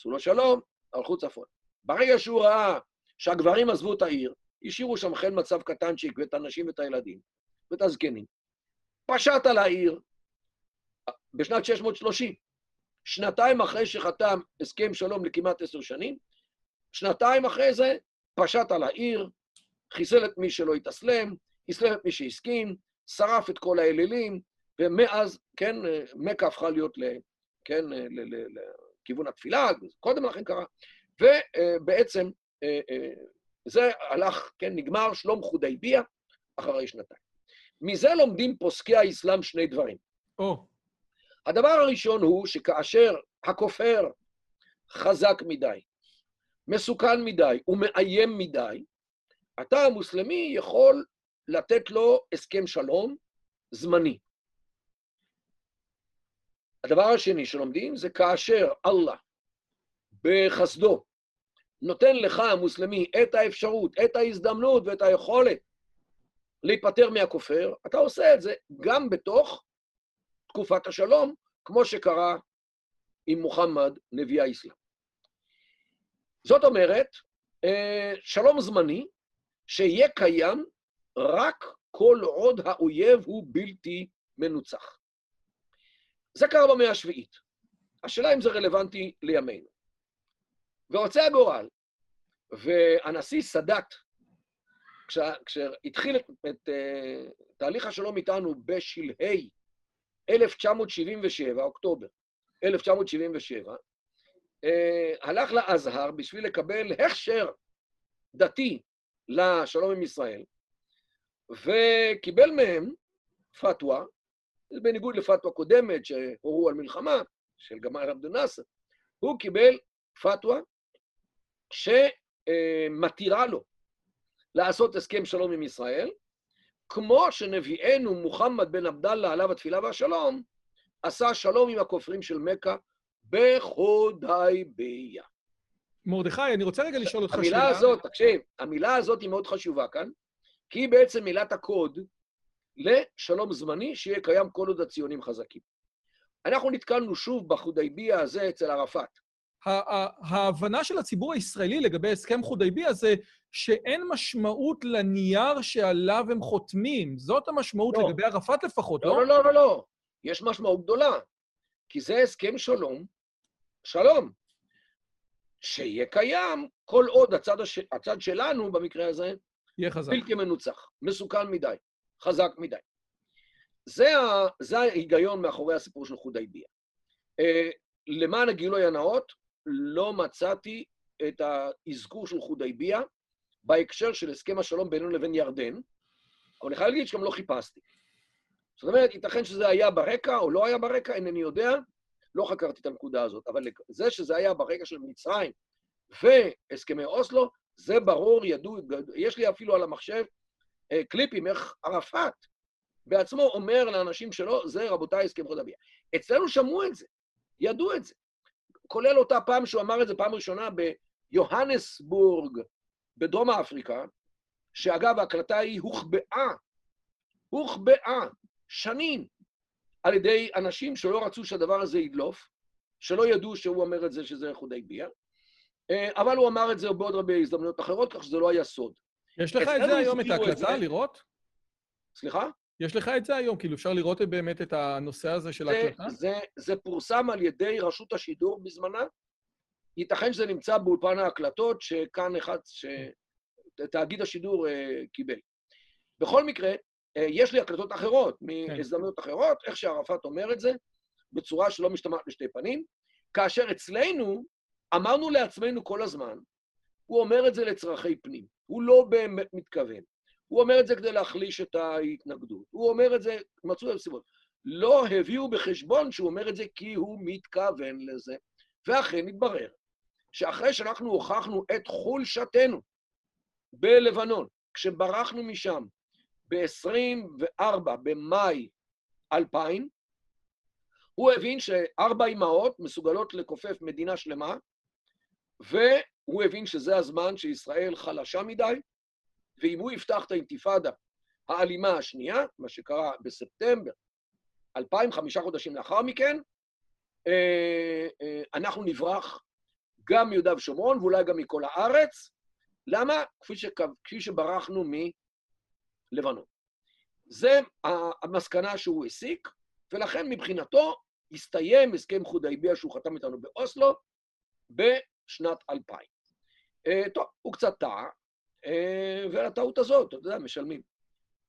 עשו לו שלום, הלכו צפון. ברגע שהוא ראה שהגברים עזבו את העיר, השאירו שם חיל מצב קטנצ'יק ואת הנשים ואת הילדים ואת הזקנים. פשט על העיר בשנת 630, שנתיים אחרי שחתם הסכם שלום לכמעט עשר שנים, שנתיים אחרי זה פשט על העיר, חיסל את מי שלא התאסלם, אסלם את מי שהסכים, שרף את כל האלילים, ומאז, כן, מכה הפכה להיות ל... כן, ל- ל- לכיוון התפילה, קודם לכן קרה, ובעצם אה, אה, זה הלך, כן, נגמר שלום חודייביה אחרי שנתיים. מזה לומדים פוסקי האסלאם שני דברים. או, הדבר הראשון הוא שכאשר הכופר חזק מדי, מסוכן מדי ומאיים מדי, אתה המוסלמי יכול לתת לו הסכם שלום זמני. הדבר השני שלומדים זה כאשר אללה בחסדו נותן לך, המוסלמי, את האפשרות, את ההזדמנות ואת היכולת להיפטר מהכופר, אתה עושה את זה גם בתוך תקופת השלום, כמו שקרה עם מוחמד, נביא האסלאם. זאת אומרת, אה, שלום זמני שיהיה קיים רק כל עוד האויב הוא בלתי מנוצח. זה קרה במאה השביעית. השאלה אם זה רלוונטי לימינו. ורוצה הגורל, והנשיא סאדאת, כשה- כשהתחיל את, את uh, תהליך השלום איתנו בשלהי 1977, אוקטובר 1977, uh, הלך לאזהר בשביל לקבל הכשר דתי לשלום עם ישראל, וקיבל מהם פתווה, בניגוד לפתווה קודמת שהורו על מלחמה, של גמל עבד אל-נאצר, הוא קיבל פתווה שמתירה לו לעשות הסכם שלום עם ישראל, כמו שנביאנו מוחמד בן עבדאללה, עליו התפילה והשלום, עשה שלום עם הכופרים של מכה בחודייביה. מרדכי, אני רוצה רגע לשאול אותך המילה הזאת, תקשיב, המילה הזאת היא מאוד חשובה כאן, כי היא בעצם מילת הקוד לשלום זמני שיהיה קיים כל עוד הציונים חזקים. אנחנו נתקלנו שוב בחודייביה הזה אצל ערפאת. ההבנה של הציבור הישראלי לגבי הסכם חודייביה זה שאין משמעות לנייר שעליו הם חותמים. זאת המשמעות לא. לגבי ערפאת לפחות, לא? לא, לא, לא, לא. יש משמעות גדולה. כי זה הסכם שלום, שלום, שיהיה קיים כל עוד הצד, הש... הצד שלנו, במקרה הזה, יהיה חזק. בלתי מנוצח, מסוכן מדי, חזק מדי. זה, ה... זה ההיגיון מאחורי הסיפור של חודייביה. אה, למען הגילוי הנאות, לא מצאתי את האזכור של חודייביה בהקשר של הסכם השלום בינינו לבין ירדן, אבל אני חייב להגיד שגם לא חיפשתי. זאת אומרת, ייתכן שזה היה ברקע או לא היה ברקע, אינני יודע, לא חקרתי את הנקודה הזאת, אבל זה שזה היה ברקע של מצרים והסכמי אוסלו, זה ברור, ידעו, יש לי אפילו על המחשב קליפים איך ערפאת בעצמו אומר לאנשים שלו, זה רבותיי הסכם חודביה. אצלנו שמעו את זה, ידעו את זה. כולל אותה פעם שהוא אמר את זה פעם ראשונה ביוהנסבורג, בדרום אפריקה, שאגב, ההקלטה היא הוחבאה, הוחבאה שנים על ידי אנשים שלא רצו שהדבר הזה ידלוף, שלא ידעו שהוא אומר את זה שזה איחודי ביה, אה, אבל הוא אמר את זה בעוד הרבה הזדמנויות אחרות, כך שזה לא היה סוד. יש לך את זה היום, את ההקלטה, לראות? סליחה? יש לך את זה היום, כאילו אפשר לראות באמת את הנושא הזה של ההקלטה? זה, זה, זה פורסם על ידי רשות השידור בזמנה. ייתכן שזה נמצא באולפן ההקלטות שכאן אחד, שתאגיד השידור uh, קיבל. בכל מקרה, uh, יש לי הקלטות אחרות, כן. מהזדמנויות אחרות, איך שערפאת אומר את זה, בצורה שלא משתמעת לשתי פנים, כאשר אצלנו אמרנו לעצמנו כל הזמן, הוא אומר את זה לצרכי פנים, הוא לא באמת מתכוון. הוא אומר את זה כדי להחליש את ההתנגדות. הוא אומר את זה, מצאו להם סיבות. לא הביאו בחשבון שהוא אומר את זה כי הוא מתכוון לזה. ואכן התברר שאחרי שאנחנו הוכחנו את חולשתנו בלבנון, כשברחנו משם ב-24 במאי 2000, הוא הבין שארבע אמהות מסוגלות לכופף מדינה שלמה, והוא הבין שזה הזמן שישראל חלשה מדי, ואם הוא יפתח את האינתיפאדה האלימה השנייה, מה שקרה בספטמבר 2000, חמישה חודשים לאחר מכן, אה, אה, אנחנו נברח גם מיהודה ושומרון ואולי גם מכל הארץ. למה? כפי, שקו, כפי שברחנו מלבנון. זה המסקנה שהוא הסיק, ולכן מבחינתו הסתיים הסכם חודייביה שהוא חתם איתנו באוסלו בשנת 2000. אה, טוב, הוא קצת טעה, אה, ועל הטעות הזאת, אתה יודע, משלמים.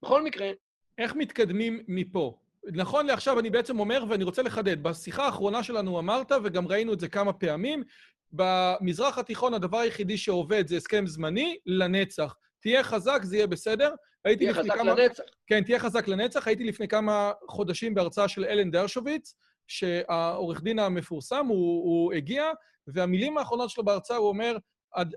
בכל מקרה... איך מתקדמים מפה? נכון לעכשיו אני בעצם אומר, ואני רוצה לחדד, בשיחה האחרונה שלנו אמרת, וגם ראינו את זה כמה פעמים, במזרח התיכון הדבר היחידי שעובד זה הסכם זמני לנצח. תהיה חזק, זה יהיה בסדר. תהיה חזק כמה... לנצח. כן, תהיה חזק לנצח. הייתי לפני כמה חודשים בהרצאה של אלן דרשוביץ, שהעורך דין המפורסם, הוא, הוא הגיע, והמילים האחרונות שלו בהרצאה, הוא אומר,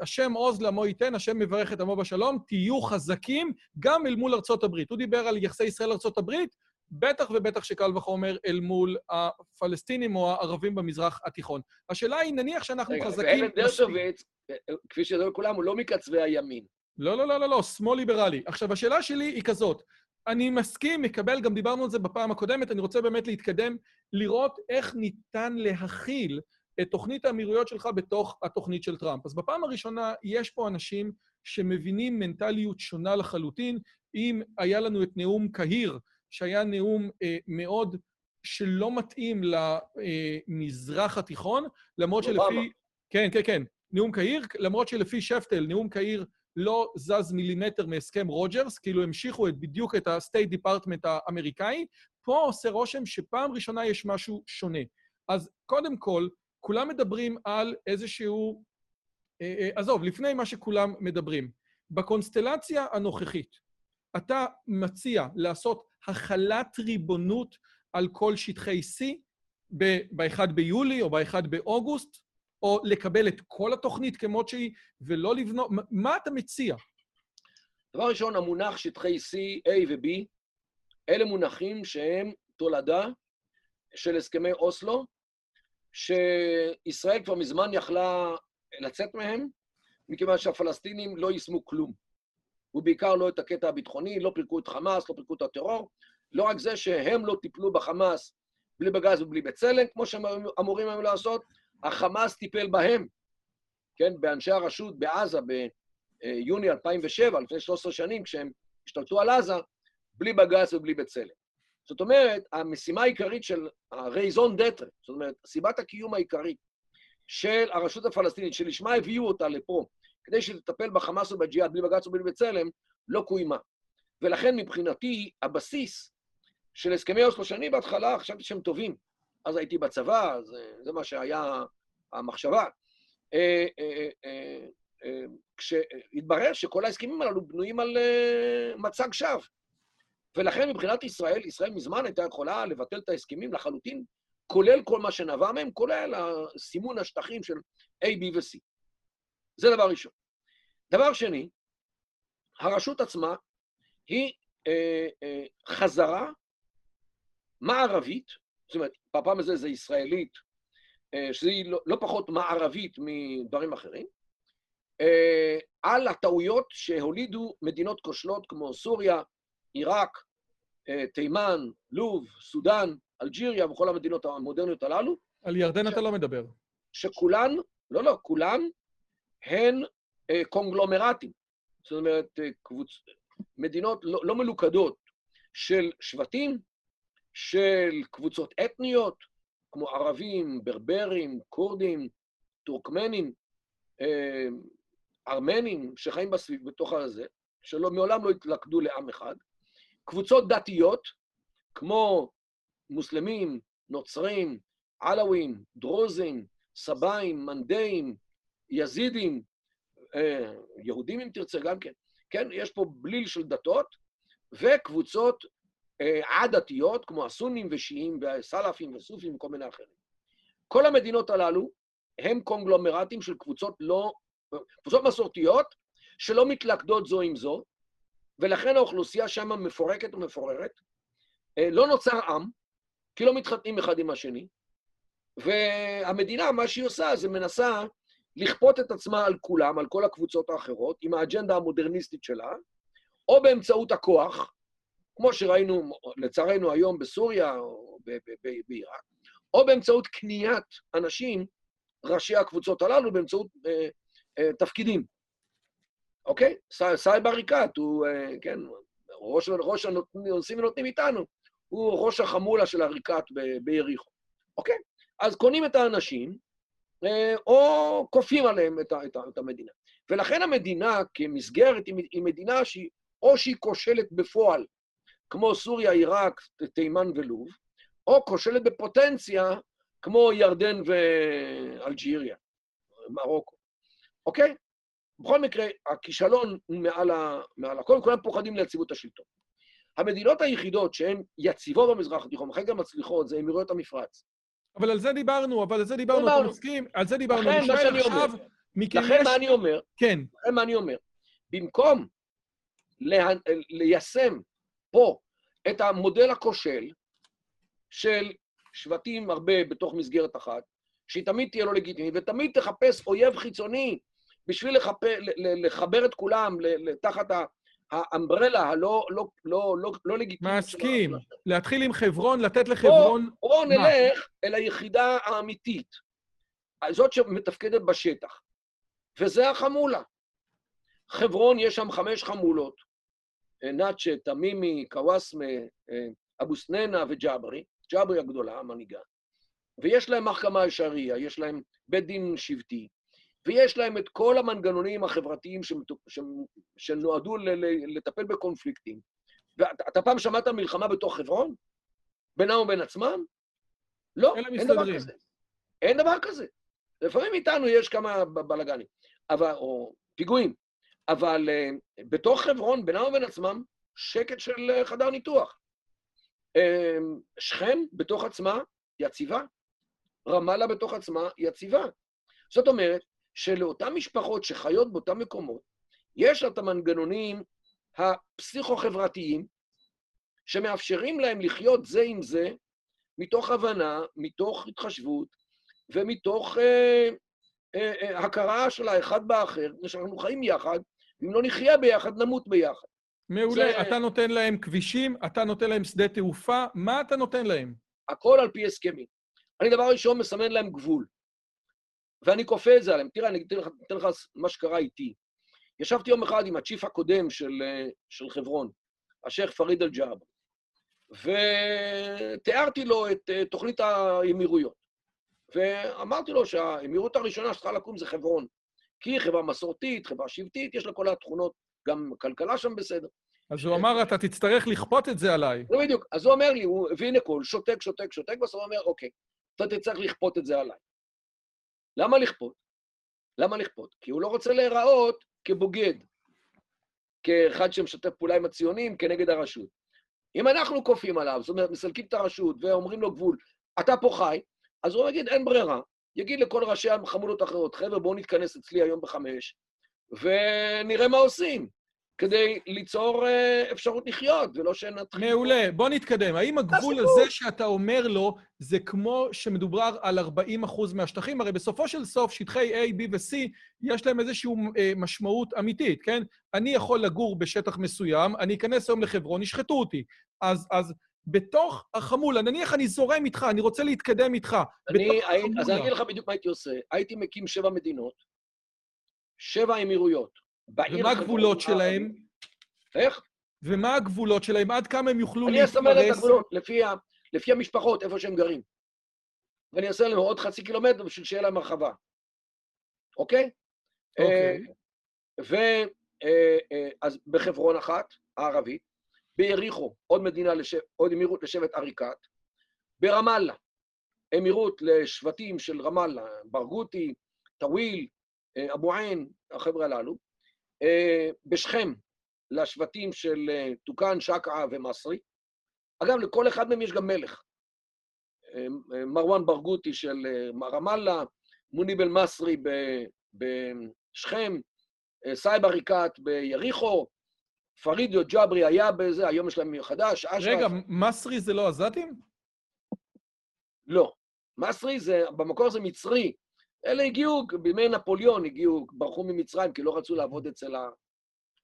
השם עוז לעמו ייתן, השם מברך את עמו בשלום, תהיו חזקים גם אל מול ארצות הברית. הוא דיבר על יחסי ישראל-ארצות הברית, בטח ובטח שקל וחומר אל מול הפלסטינים או הערבים במזרח התיכון. השאלה היא, נניח שאנחנו רגע, חזקים... ואלן דרשוביץ, כפי שידוע לכולם, הוא לא מקצווי הימין. לא, לא, לא, לא, לא, שמאל ליברלי. עכשיו, השאלה שלי היא כזאת, אני מסכים, מקבל, גם דיברנו על זה בפעם הקודמת, אני רוצה באמת להתקדם, לראות איך ניתן להכיל את תוכנית האמירויות שלך בתוך התוכנית של טראמפ. אז בפעם הראשונה יש פה אנשים שמבינים מנטליות שונה לחלוטין. אם היה לנו את נאום קהיר, שהיה נאום אה, מאוד שלא מתאים למזרח התיכון, למרות שלפי... כן, כן, כן, נאום קהיר, למרות שלפי שפטל, נאום קהיר לא זז מילימטר מהסכם רוג'רס, כאילו המשיכו את, בדיוק את ה-State Department האמריקאי, פה עושה רושם שפעם ראשונה יש משהו שונה. אז קודם כל, כולם מדברים על איזשהו... אה, אה, עזוב, לפני מה שכולם מדברים. בקונסטלציה הנוכחית, אתה מציע לעשות החלת ריבונות על כל שטחי C ב-1 ביולי או ב-1 באוגוסט, או לקבל את כל התוכנית כמות שהיא ולא לבנות... מה אתה מציע? דבר ראשון, המונח שטחי C, A ו-B, אלה מונחים שהם תולדה של הסכמי אוסלו, שישראל כבר מזמן יכלה לצאת מהם, מכיוון שהפלסטינים לא יישמו כלום. ובעיקר לא את הקטע הביטחוני, לא פירקו את חמאס, לא פירקו את הטרור. לא רק זה שהם לא טיפלו בחמאס בלי בגז ובלי בצלם, כמו שהם אמורים היום לעשות, החמאס טיפל בהם, כן, באנשי הרשות בעזה ביוני 2007, לפני 13 שנים, כשהם השתלטו על עזה, בלי בגז ובלי בצלם. זאת אומרת, המשימה העיקרית של הרייזון דטרה, זאת אומרת, סיבת הקיום העיקרית של הרשות הפלסטינית, שלשמה הביאו אותה לפה, כדי שתטפל בחמאס ובג'יהאד בלי בג"ץ ובלי בצלם, לא קוימה. ולכן מבחינתי, הבסיס של הסכמי אוסלו, שאני בהתחלה חשבתי שהם טובים, אז הייתי בצבא, זה, זה מה שהיה המחשבה. אה, אה, אה, כשהתברר שכל ההסכמים הללו בנויים על מצג שווא. ולכן מבחינת ישראל, ישראל מזמן הייתה יכולה לבטל את ההסכמים לחלוטין, כולל כל מה שנבע מהם, כולל סימון השטחים של A, B ו-C. זה דבר ראשון. דבר שני, הרשות עצמה היא אה, אה, חזרה מערבית, זאת אומרת, בפעם הזה זה ישראלית, אה, שהיא לא, לא פחות מערבית מדברים אחרים, אה, על הטעויות שהולידו מדינות כושלות כמו סוריה, עיראק, אה, תימן, לוב, סודאן, אלג'יריה וכל המדינות המודרניות הללו. על ירדן ש... אתה לא מדבר. שכולן, לא, לא, כולן הן אה, קונגלומרטים. זאת אומרת, אה, קבוצ... מדינות לא, לא מלוכדות של שבטים, של קבוצות אתניות, כמו ערבים, ברברים, כורדים, טורקמנים, אה, ארמנים שחיים בסביב, בתוך הזה, שמעולם לא התלכדו לעם אחד, קבוצות דתיות, כמו מוסלמים, נוצרים, עלווים, דרוזים, סבאים, מנדאים, יזידים, אה, יהודים אם תרצה גם כן, כן, יש פה בליל של דתות, וקבוצות אה, עדתיות, כמו הסונים ושיעים וסלאפים וסופים וכל מיני אחרים. כל המדינות הללו הם קונגלומרטים של קבוצות לא, קבוצות מסורתיות שלא מתלכדות זו עם זו, ולכן האוכלוסייה שם מפורקת ומפוררת. אה, לא נוצר עם, כי לא מתחתנים אחד עם השני, והמדינה, מה שהיא עושה, זה מנסה לכפות את עצמה על כולם, על כל הקבוצות האחרות, עם האג'נדה המודרניסטית שלה, או באמצעות הכוח, כמו שראינו לצערנו היום בסוריה או בעיראק, או באמצעות קניית אנשים, ראשי הקבוצות הללו, באמצעות אה, אה, תפקידים. אוקיי? סאיב עריקאת הוא, אה, כן, ראש, ראש הנושאים ונותנים איתנו, הוא ראש החמולה של עריקאת ביריחו. אוקיי? אז קונים את האנשים, אה, או כופים עליהם את, את, את המדינה. ולכן המדינה כמסגרת היא מדינה שהיא, או שהיא כושלת בפועל, כמו סוריה, עיראק, תימן ולוב, או כושלת בפוטנציה, כמו ירדן ואלג'יריה, מרוקו. אוקיי? בכל מקרה, הכישלון הוא מעל ה... מעל ה... קודם כל, הם פוחדים ליציבות השלטון. המדינות היחידות שהן יציבות במזרח התיכון, אחרי גם מצליחות, זה אמירויות המפרץ. אבל על זה דיברנו, אבל על זה דיברנו, אתה מסכים? על זה דיברנו. לכן, מה שאני אומר, לכן מה אני אומר, כן. לכן מה אני אומר, במקום לה... ליישם פה את המודל הכושל של שבטים הרבה בתוך מסגרת אחת, שהיא תמיד תהיה לא לגיטימית, ותמיד תחפש אויב חיצוני בשביל לחפר, לחבר את כולם תחת האמברלה הלא לא, לא, לא, לא לגיטימית. מסכים. להתחיל עם חברון, לתת לחברון... או, או נלך אל היחידה האמיתית, זאת שמתפקדת בשטח, וזה החמולה. חברון, יש שם חמש חמולות, אה, נאצ'ה, תמימי, קוואסמה, אה, אבו סננה וג'אברי, ג'אברי הגדולה, המנהיגה, ויש להם מחכמה אל-שריעה, יש להם בית דין שבטי, ויש להם את כל המנגנונים החברתיים שנועדו לטפל בקונפליקטים. ואתה פעם שמעת מלחמה בתוך חברון? בינם ובין עצמם? לא, אין דבר כזה. אין דבר כזה. לפעמים איתנו יש כמה בלאגנים, או פיגועים, אבל uh, בתוך חברון, בינם ובין עצמם, שקט של uh, חדר ניתוח. Uh, שכם בתוך עצמה יציבה, רמאללה בתוך עצמה יציבה. זאת אומרת, שלאותן משפחות שחיות באותם מקומות, יש את המנגנונים הפסיכו-חברתיים שמאפשרים להם לחיות זה עם זה מתוך הבנה, מתוך התחשבות ומתוך אה, אה, אה, הכרה של האחד באחר, שאנחנו חיים יחד אם לא נחיה ביחד, נמות ביחד. מעולה. זה... אתה נותן להם כבישים, אתה נותן להם שדה תעופה, מה אתה נותן להם? הכל על פי הסכמים. אני דבר ראשון מסמן להם גבול, ואני כופה את זה עליהם. תראה, אני אתן לך, אתן לך מה שקרה איתי. ישבתי יום אחד עם הצ'יף הקודם של, אה, של חברון, השייח' פריד אל-ג'אב, ותיארתי לו את אה, תוכנית האמירויות. ואמרתי לו שהאמירות הראשונה שצריכה לקום זה חברון, כי היא חברה מסורתית, חברה שבטית, יש לה כל התכונות, גם כלכלה שם בסדר. אז הוא אמר, אתה תצטרך לכפות את זה עליי. לא בדיוק. אז הוא אומר לי, הוא הביא הנה קול, שותק, שותק, שותק, בסוף הוא אומר, אוקיי, אתה תצטרך לכפות את זה עליי. למה לכפות? למה לכפות? כי הוא לא רוצה להיראות כבוגד, כאחד שמשתף פעולה עם הציונים כנגד הרשות. אם אנחנו כופים עליו, זאת אומרת, מסלקים את הרשות ואומרים לו גבול, אתה פה חי, אז הוא יגיד, אין ברירה. יגיד לכל ראשי החמולות האחרות, חבר'ה, בואו נתכנס אצלי היום בחמש, ונראה מה עושים. כדי ליצור אה, אפשרות לחיות, ולא שנתחיל... מעולה, בוא נתקדם. האם הגבול הזה שאתה אומר לו, זה כמו שמדובר על 40 אחוז מהשטחים? הרי בסופו של סוף, שטחי A, B ו-C, יש להם איזושהי אה, משמעות אמיתית, כן? אני יכול לגור בשטח מסוים, אני אכנס היום לחברון, ישחטו אותי. אז, אז בתוך החמולה, נניח אני זורם איתך, אני רוצה להתקדם איתך. אני, אז אני אגיד לך בדיוק מה הייתי עושה. הייתי מקים שבע מדינות, שבע אמירויות. ומה הגבולות שלהם? איך? ומה הגבולות שלהם? עד כמה הם יוכלו להתפרס? אני אסמן את הגבולות, לפי, ה, לפי המשפחות, איפה שהם גרים. ואני אעשה להם עוד חצי קילומטר בשביל שיהיה להם הרחבה. אוקיי? אוקיי. ו... אה, אה, אז בחברון אחת, הערבית, ביריחו, עוד מדינה, לשב, עוד אמירות לשבט עריקאת, ברמאללה, אמירות לשבטים של רמאללה, ברגותי, טוויל, אה, אבו עין, החבר'ה הללו, אה, בשכם, לשבטים של אה, טוקאן, שקעה ומסרי. אגב, לכל אחד מהם יש גם מלך. אה, מרואן ברגותי של רמאללה, מוניב אל-מסרי בשכם, סייב עריקאת ביריחו, פריד ג'אברי היה בזה, היום יש להם חדש, אשרף. רגע, מסרי זה לא עזתים? לא. מסרי זה, במקור זה מצרי, אלה הגיעו, בימי נפוליאון הגיעו, ברחו ממצרים, כי לא רצו לעבוד אצל, ה,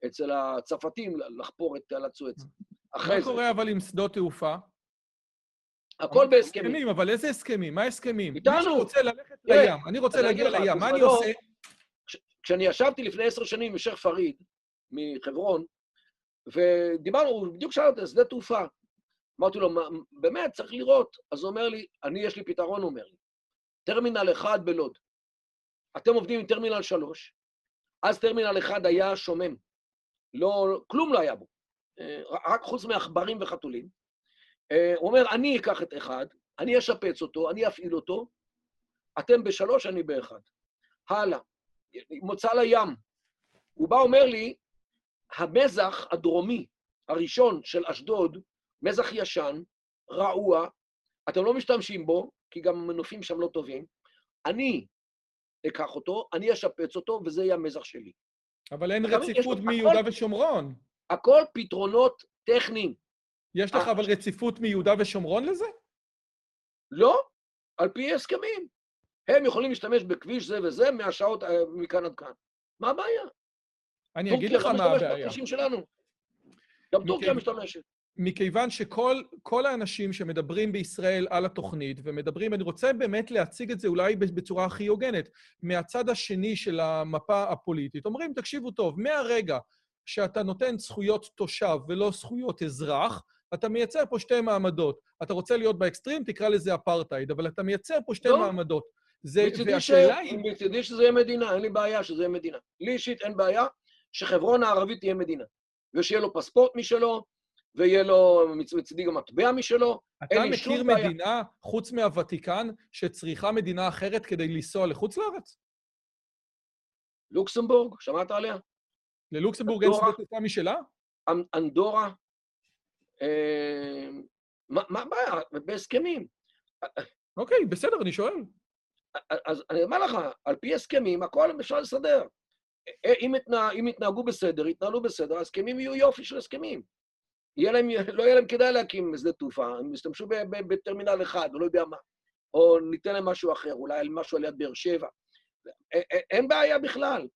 אצל הצרפתים, לחפור את תעלת סואץ. מה קורה אבל עם שדות תעופה? הכל בהסכמים. אבל איזה הסכמים? מה הסכמים? איתנו. מי שרוצה ללכת לים, אני רוצה להגיע לים, מה אני עושה? כשאני ישבתי לפני עשר שנים עם שייח' פריד מחברון, ודיברנו, הוא בדיוק שאל אותי, שדה תעופה. אמרתי לו, באמת, צריך לראות. אז הוא אומר לי, אני, יש לי פתרון, הוא אומר לי. טרמינל אחד בלוד. אתם עובדים עם טרמינל 3, אז טרמינל 1 היה שומם. לא, כלום לא היה בו, אה, רק חוץ מעכברים וחתולים. אה, הוא אומר, אני אקח את אחד, אני אשפץ אותו, אני אפעיל אותו, אתם בשלוש, אני באחד. הלאה. מוצא לים. הוא בא, אומר לי, המזח הדרומי הראשון של אשדוד, מזח ישן, רעוע, אתם לא משתמשים בו, כי גם המנופים שם לא טובים, אני אקח אותו, אני אשפץ אותו, וזה יהיה המזח שלי. אבל אין רציפות מיהודה ושומרון. הכל פתרונות טכניים. יש לך אבל רציפות מיהודה ושומרון לזה? לא, על פי הסכמים. הם יכולים להשתמש בכביש זה וזה מהשעות אה, מכאן עד כאן. מה הבעיה? אני אגיד לך מה הבעיה. גם טורקיה משתמשת. מכיוון שכל האנשים שמדברים בישראל על התוכנית, ומדברים, אני רוצה באמת להציג את זה אולי בצורה הכי הוגנת, מהצד השני של המפה הפוליטית, אומרים, תקשיבו טוב, מהרגע שאתה נותן זכויות תושב ולא זכויות אזרח, אתה מייצר פה שתי מעמדות. אתה רוצה להיות באקסטרים, תקרא לזה אפרטהייד, אבל אתה מייצר פה שתי לא. מעמדות. זה, והשאלה היא... מצידי שזה יהיה מדינה, אין לי בעיה שזה יהיה מדינה. לי אישית אין בעיה שחברון הערבית תהיה מדינה. ושיהיה לו פספורט משלו, ויהיה לו מצידי גם מטבע משלו. אתה מכיר מדינה, בעיה. חוץ מהוותיקן, שצריכה מדינה אחרת כדי לנסוע לחוץ לארץ? לוקסמבורג, שמעת עליה? ללוקסמבורג אין שדה תעופה משלה? אנדורה. אה, מה הבעיה? בהסכמים. אוקיי, בסדר, אני שואל. אז אני אומר לך, על פי הסכמים, הכל אפשר לסדר. אם, התנה, אם יתנהגו בסדר, יתנהלו בסדר, ההסכמים יהיו יופי של הסכמים. יהיה להם, לא יהיה להם כדאי להקים שדה תעופה, הם ישתמשו בטרמינל אחד, או לא יודע מה, או ניתן להם משהו אחר, אולי משהו על יד באר שבע. אין בעיה בכלל.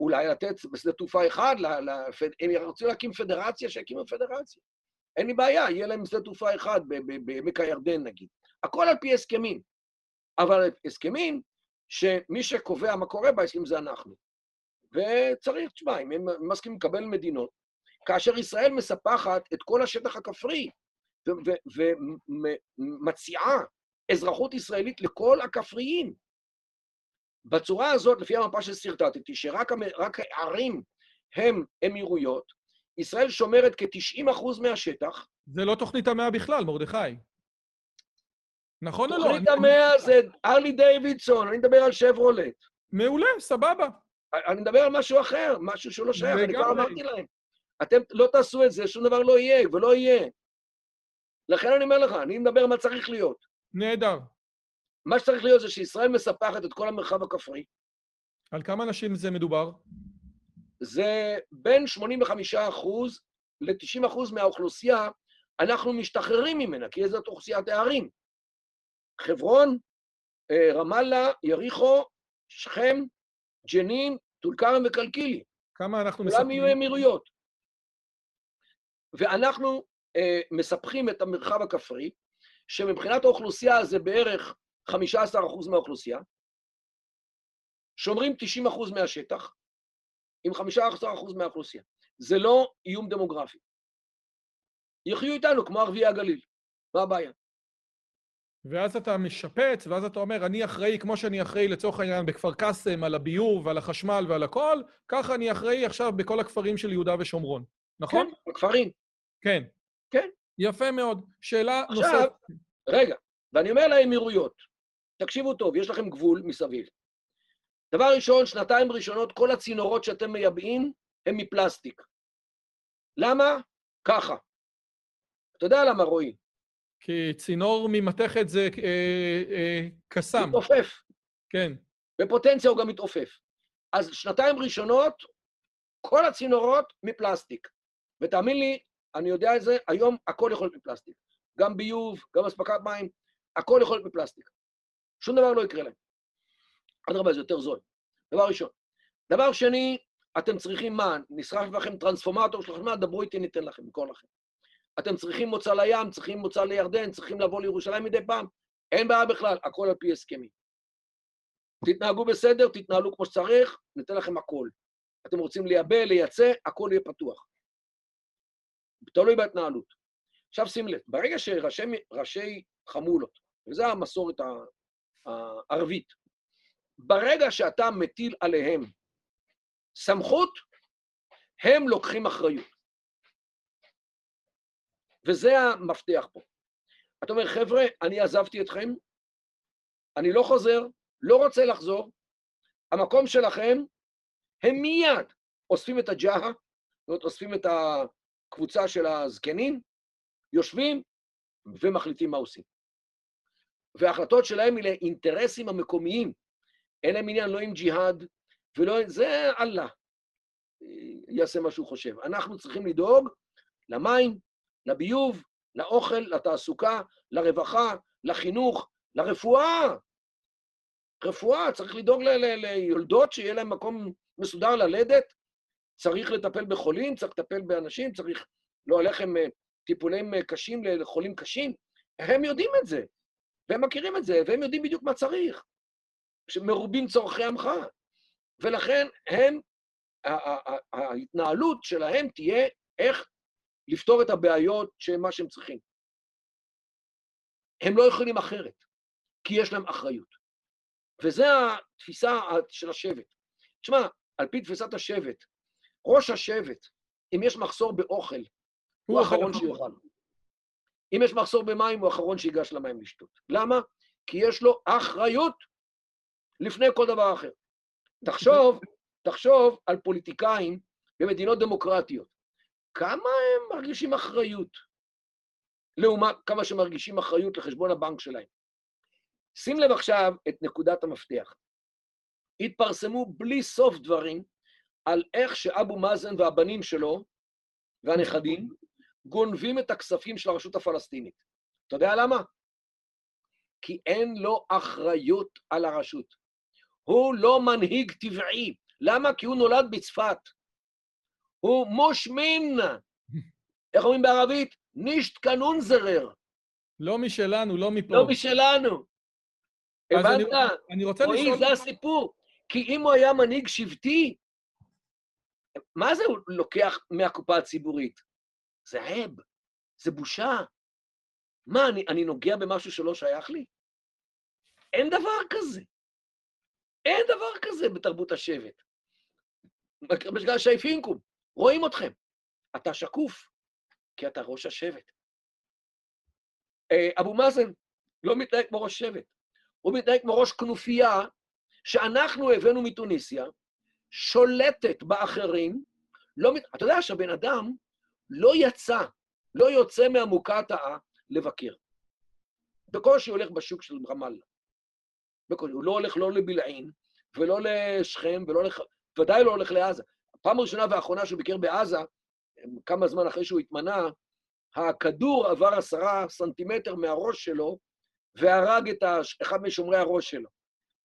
אולי לתת בשדה תעופה אחד, הם רוצים להקים פדרציה, שיקימו פדרציה. אין לי בעיה, יהיה להם שדה תעופה אחד בעמק הירדן נגיד. הכל על פי הסכמים. אבל הסכמים שמי שקובע מה קורה בהסכמים זה אנחנו. וצריך, תשמע, אם הם מסכימים לקבל מדינות, כאשר ישראל מספחת את כל השטח הכפרי ומציעה אזרחות ישראלית לכל הכפריים. בצורה הזאת, לפי המפה שסרטטתי, שרק הערים הם אמירויות, ישראל שומרת כ-90% מהשטח. זה לא תוכנית המאה בכלל, מרדכי. נכון או לא? תוכנית המאה זה ארלי דיווידסון, אני מדבר על שברולט. מעולה, סבבה. אני מדבר על משהו אחר, משהו שהוא לא שייך, אני כבר אמרתי להם. אתם לא תעשו את זה, שום דבר לא יהיה ולא יהיה. לכן אני אומר לך, אני מדבר מה צריך להיות. נהדר. מה שצריך להיות זה שישראל מספחת את כל המרחב הכפרי. על כמה אנשים זה מדובר? זה בין 85 אחוז ל-90 אחוז מהאוכלוסייה, אנחנו משתחררים ממנה, כי זאת אוכלוסיית הערים. חברון, אה, רמאללה, יריחו, שכם, ג'נין, טול כרם וקלקילי. כמה אנחנו מספרים? כולם יהיו אמירויות. ואנחנו אה, מספחים את המרחב הכפרי, שמבחינת האוכלוסייה זה בערך 15% מהאוכלוסייה, שומרים 90% מהשטח, עם 15% מהאוכלוסייה. זה לא איום דמוגרפי. יחיו איתנו כמו ערביי הגליל, מה הבעיה? ואז אתה משפץ, ואז אתה אומר, אני אחראי, כמו שאני אחראי לצורך העניין בכפר קאסם, על הביוב ועל החשמל ועל הכל, ככה אני אחראי עכשיו בכל הכפרים של יהודה ושומרון, נכון? כן, בכפרים. כן. כן. יפה מאוד. שאלה נוספת. עכשיו, רגע, ואני אומר לאמירויות, תקשיבו טוב, יש לכם גבול מסביב. דבר ראשון, שנתיים ראשונות, כל הצינורות שאתם מייבאים הם מפלסטיק. למה? ככה. אתה יודע למה, רועי? כי צינור ממתכת זה אה, אה, קסאם. מתעופף. כן. בפוטנציה הוא גם מתעופף. אז שנתיים ראשונות, כל הצינורות מפלסטיק. ותאמין לי, אני יודע את זה, היום הכל יכול להיות מפלסטיק. גם ביוב, גם אספקת מים, הכל יכול להיות מפלסטיק. שום דבר לא יקרה להם. אדרבה, זה יותר זול. דבר ראשון. דבר שני, אתם צריכים מה? נשרף לכם טרנספורמטור של חשמל, דברו איתי, ניתן לכם, נמכור לכם. אתם צריכים מוצא לים, צריכים מוצא לירדן, צריכים לבוא לירושלים מדי פעם, אין בעיה בכלל, הכל על פי הסכמים. תתנהגו בסדר, תתנהלו כמו שצריך, ניתן לכם הכל. אתם רוצים לייבא, לייצא, הכל יהיה פתוח. תלוי בהתנהלות. עכשיו שים לב, ברגע שראשי חמולות, וזו המסורת הערבית, ברגע שאתה מטיל עליהם סמכות, הם לוקחים אחריות. וזה המפתח פה. אתה אומר, חבר'ה, אני עזבתי אתכם, אני לא חוזר, לא רוצה לחזור, המקום שלכם, הם מיד אוספים את הג'אהה, זאת אומרת, אוספים את הקבוצה של הזקנים, יושבים ומחליטים מה עושים. וההחלטות שלהם היא לאינטרסים המקומיים. אין להם עניין לא עם ג'יהאד ולא... זה אללה יעשה מה שהוא חושב. אנחנו צריכים לדאוג למים, לביוב, לאוכל, לתעסוקה, לרווחה, לחינוך, לרפואה. רפואה, צריך לדאוג ליולדות שיהיה להם מקום מסודר ללדת, צריך לטפל בחולים, צריך לטפל באנשים, צריך לא עליכם אה, טיפולים אה, קשים לחולים קשים. הם יודעים את זה, והם מכירים את זה, והם יודעים בדיוק מה צריך. שמרובים צורכי עמך. ולכן הם, ההתנהלות שלהם תהיה איך לפתור את הבעיות שהם מה שהם צריכים. הם לא יכולים אחרת, כי יש להם אחריות. וזו התפיסה של השבט. תשמע, על פי תפיסת השבט, ראש השבט, אם יש מחסור באוכל, הוא האחרון שיאכל. אם יש מחסור במים, הוא האחרון שיגש למים לשתות. למה? כי יש לו אחריות לפני כל דבר אחר. תחשוב, תחשוב על פוליטיקאים במדינות דמוקרטיות. כמה הם מרגישים אחריות לעומת כמה שמרגישים אחריות לחשבון הבנק שלהם. שים לב עכשיו את נקודת המפתח. התפרסמו בלי סוף דברים על איך שאבו מאזן והבנים שלו והנכדים גונבים את הכספים של הרשות הפלסטינית. אתה יודע למה? כי אין לו אחריות על הרשות. הוא לא מנהיג טבעי. למה? כי הוא נולד בצפת. הוא מושמין. איך אומרים בערבית? נישט קנונזרר. לא משלנו, לא מפה. לא משלנו. אז אני- הבנת? אני רוצה רועי, לשאול... זה הסיפור. כי אם הוא היה מנהיג שבטי, מה זה הוא לוקח מהקופה הציבורית? זה עב, זה בושה. מה, אני, אני נוגע במשהו שלא שייך לי? אין דבר כזה. אין דבר כזה בתרבות השבט. בגלל שייפינקום, רואים אתכם. אתה שקוף, כי אתה ראש השבט. אה, אבו מאזן לא מתנהג כמו ראש שבט, הוא מתנהג כמו ראש כנופיה שאנחנו הבאנו מתוניסיה, שולטת באחרים, לא... אתה יודע שהבן אדם לא יצא, לא יוצא מהמוקטעה לבקר. בקושי הולך בשוק של רמאללה. בקושי, הוא לא הולך לא לבלעין, ולא לשכם, ולא לח... ודאי לא הולך לעזה. הפעם הראשונה והאחרונה שהוא ביקר בעזה, כמה זמן אחרי שהוא התמנה, הכדור עבר עשרה סנטימטר מהראש שלו, והרג את. אחד משומרי הראש שלו.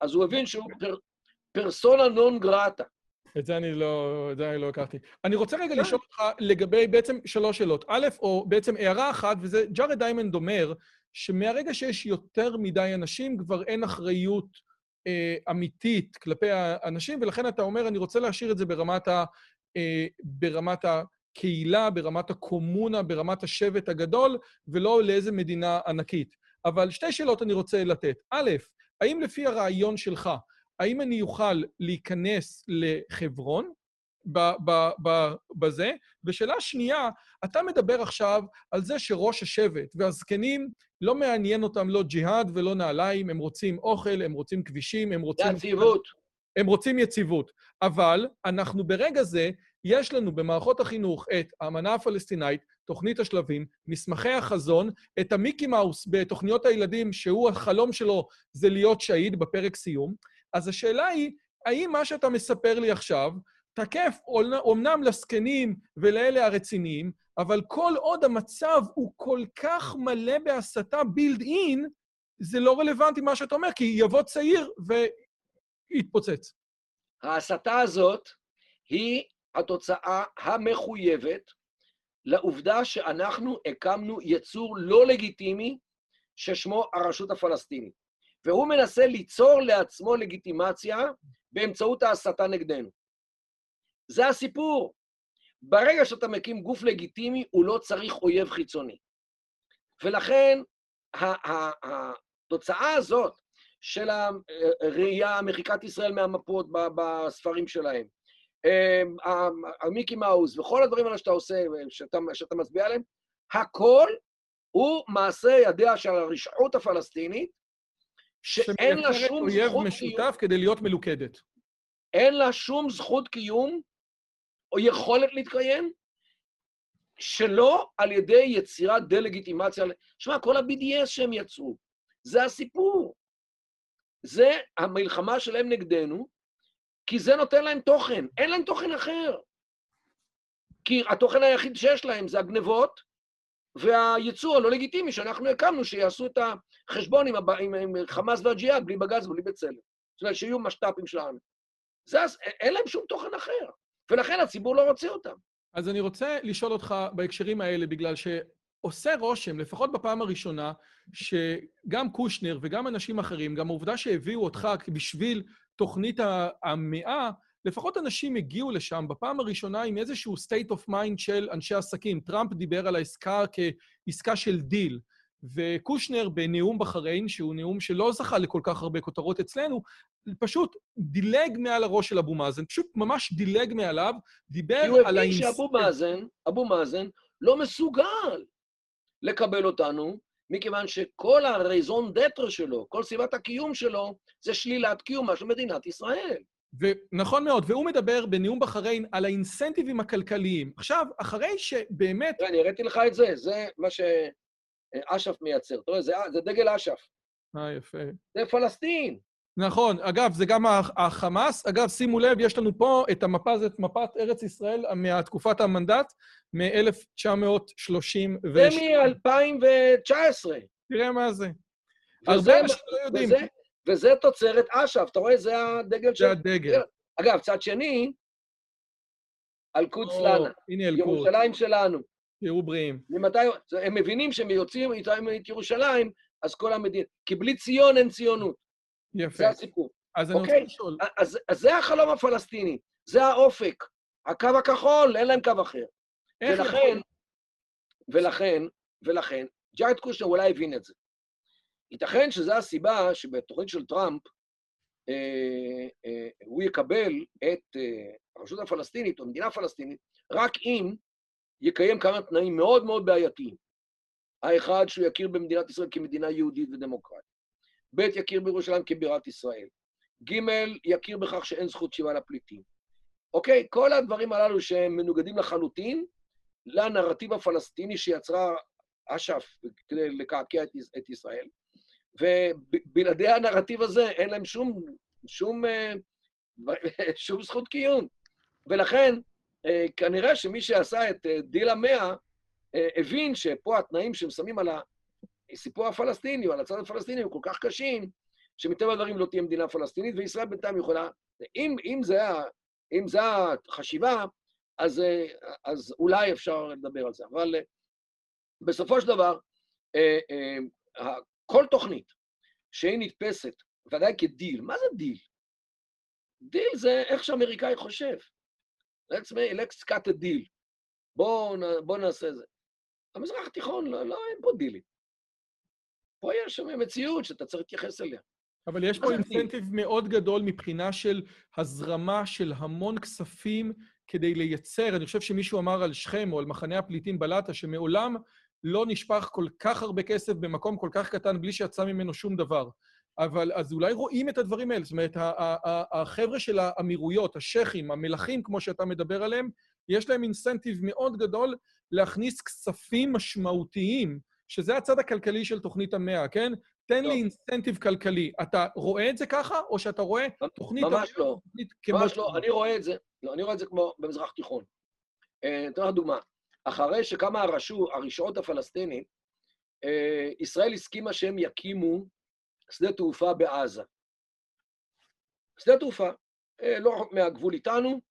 אז הוא הבין שהוא פר... פרסונה נון גרטה. את זה אני לא, את זה אני לא הכרתי. אני רוצה רגע כן. לשאול אותך לגבי בעצם שלוש שאלות. א', או בעצם הערה אחת, וזה ג'ארד דיימנד אומר, שמהרגע שיש יותר מדי אנשים, כבר אין אחריות אה, אמיתית כלפי האנשים, ולכן אתה אומר, אני רוצה להשאיר את זה ברמת, ה, אה, ברמת הקהילה, ברמת הקומונה, ברמת השבט הגדול, ולא לאיזה מדינה ענקית. אבל שתי שאלות אני רוצה לתת. א', האם לפי הרעיון שלך, האם אני אוכל להיכנס לחברון ב- ב- ב- בזה? ושאלה שנייה, אתה מדבר עכשיו על זה שראש השבט והזקנים, לא מעניין אותם לא ג'יהאד ולא נעליים, הם רוצים אוכל, הם רוצים כבישים, הם רוצים... הציבות. הם רוצים יציבות. אבל אנחנו ברגע זה, יש לנו במערכות החינוך את האמנה הפלסטינאית, תוכנית השלבים, מסמכי החזון, את המיקי מאוס בתוכניות הילדים, שהוא החלום שלו זה להיות שהיד בפרק סיום. אז השאלה היא, האם מה שאתה מספר לי עכשיו תקף אומנם לזקנים ולאלה הרציניים, אבל כל עוד המצב הוא כל כך מלא בהסתה בילד אין, זה לא רלוונטי מה שאתה אומר, כי יבוא צעיר ויתפוצץ. ההסתה הזאת היא התוצאה המחויבת לעובדה שאנחנו הקמנו יצור לא לגיטימי ששמו הרשות הפלסטינית. והוא מנסה ליצור לעצמו לגיטימציה באמצעות ההסתה נגדנו. זה הסיפור. ברגע שאתה מקים גוף לגיטימי, הוא לא צריך אויב חיצוני. ולכן התוצאה הזאת של הראייה, מחיקת ישראל מהמפות בספרים שלהם, המיקי מאוס וכל הדברים האלה שאתה עושה, שאתה, שאתה מצביע עליהם, הכל הוא מעשה ידיה של הרשעות הפלסטינית, שאין לה שום אויב זכות משותף קיום, כדי להיות מלוכדת. אין לה שום זכות קיום או יכולת להתקיים, שלא על ידי יצירת דה-לגיטימציה. שמע, כל ה-BDS שהם יצרו, זה הסיפור. זה המלחמה שלהם נגדנו, כי זה נותן להם תוכן. אין להם תוכן אחר. כי התוכן היחיד שיש להם זה הגנבות והייצור הלא לגיטימי שאנחנו הקמנו, שיעשו את החשבון עם, עם, עם חמאס והג'יהאד, בלי בגז ובלי בצלם. זאת אומרת, שיהיו משת"פים שלנו. זה, אין להם שום תוכן אחר, ולכן הציבור לא רוצה אותם. אז אני רוצה לשאול אותך בהקשרים האלה, בגלל שעושה רושם, לפחות בפעם הראשונה, שגם קושנר וגם אנשים אחרים, גם העובדה שהביאו אותך בשביל תוכנית המאה, לפחות אנשים הגיעו לשם בפעם הראשונה עם איזשהו state of mind של אנשי עסקים. טראמפ דיבר על העסקה כעסקה של דיל, וקושנר בנאום בחריין, שהוא נאום שלא זכה לכל כך הרבה כותרות אצלנו, פשוט דילג מעל הראש של אבו מאזן, פשוט ממש דילג מעליו, דיבר על... כי הוא הבין שאבו מאזן, אבו מאזן לא מסוגל לקבל אותנו, מכיוון שכל הרייזון דטר שלו, כל סיבת הקיום שלו, זה שלילת קיומה של מדינת ישראל. ונכון מאוד, והוא מדבר בנאום בחריין על האינסנטיבים הכלכליים. עכשיו, אחרי שבאמת... אני הראיתי לך את זה, זה מה שאש"ף מייצר. אתה רואה, זה, דגל אש"ף. אה, יפה. זה פלסטין. נכון. אגב, זה גם החמאס. אגב, שימו לב, יש לנו פה את המפה, זאת מפת ארץ ישראל מהתקופת המנדט, מ-1930. זה מ-2019. תראה מה זה. הרבה אנשים לא יודעים. וזה, תוצרת אש"ף, אתה רואה? זה הדגל של... זה הדגל. אגב, צד שני, אל-קודס לנה, הנה אל-קודס, ירושלים שלנו. תהיו בריאים. ממתי, הם מבינים שהם יוצאים איתם את ירושלים, אז כל המדינה, כי בלי ציון אין ציונות, יפה. זה הסיפור. אז אני רוצה אוקיי. לשאול, אז, אז זה החלום הפלסטיני, זה האופק. הקו הכחול, אין להם קו אחר. איך ולכן, יכול... ולכן, ולכן, ג'ארד קושנר אולי הבין את זה. ייתכן שזו הסיבה שבתוכנית של טראמפ אה, אה, הוא יקבל את אה, הרשות הפלסטינית או מדינה פלסטינית רק אם יקיים כמה תנאים מאוד מאוד בעייתיים. האחד, שהוא יכיר במדינת ישראל כמדינה יהודית ודמוקרטית. ב', יכיר בירושלים כבירת ישראל. ג', יכיר בכך שאין זכות שיבה לפליטים. אוקיי? כל הדברים הללו שהם מנוגדים לחלוטין לנרטיב הפלסטיני שיצרה אש"ף כדי לקעקע את ישראל, ובלעדי הנרטיב הזה אין להם שום, שום, אה, שום זכות קיום. ולכן, אה, כנראה שמי שעשה את אה, דיל המאה, הבין שפה התנאים שהם שמים על הסיפור הפלסטיני או על הצד הפלסטיני הם כל כך קשים, שמטבע הדברים לא תהיה מדינה פלסטינית, וישראל בינתיים יכולה... אם, אם, זה, אם זה החשיבה, אז, אז אולי אפשר לדבר על זה. אבל בסופו של דבר, כל תוכנית שהיא נתפסת, ודאי כדיל, מה זה דיל? דיל זה איך שאמריקאי חושב. Let's, make, let's cut a deal. בואו בוא נעשה זה. המזרח התיכון, לא, לא, אין פה דילים. פה יש שם מציאות שאתה צריך להתייחס אליה. אבל יש פה אינסנטיב מאוד גדול מבחינה של הזרמה של המון כספים כדי לייצר, אני חושב שמישהו אמר על שכם או על מחנה הפליטים בלטה, שמעולם לא נשפך כל כך הרבה כסף במקום כל כך קטן בלי שיצא ממנו שום דבר. אבל אז אולי רואים את הדברים האלה, זאת אומרת, החבר'ה של האמירויות, השייחים, המלכים, כמו שאתה מדבר עליהם, יש להם אינסנטיב מאוד גדול להכניס כספים משמעותיים, שזה הצד הכלכלי של תוכנית המאה, כן? תן לי אינסנטיב כלכלי. אתה רואה את זה ככה, או שאתה רואה תוכנית... ממש לא. ממש לא. אני רואה את זה, לא, אני רואה את זה כמו במזרח תיכון. אתן לך דוגמה. אחרי שקמה הרשעות הפלסטינית, ישראל הסכימה שהם יקימו שדה תעופה בעזה. שדה תעופה, לא רחוק מהגבול איתנו,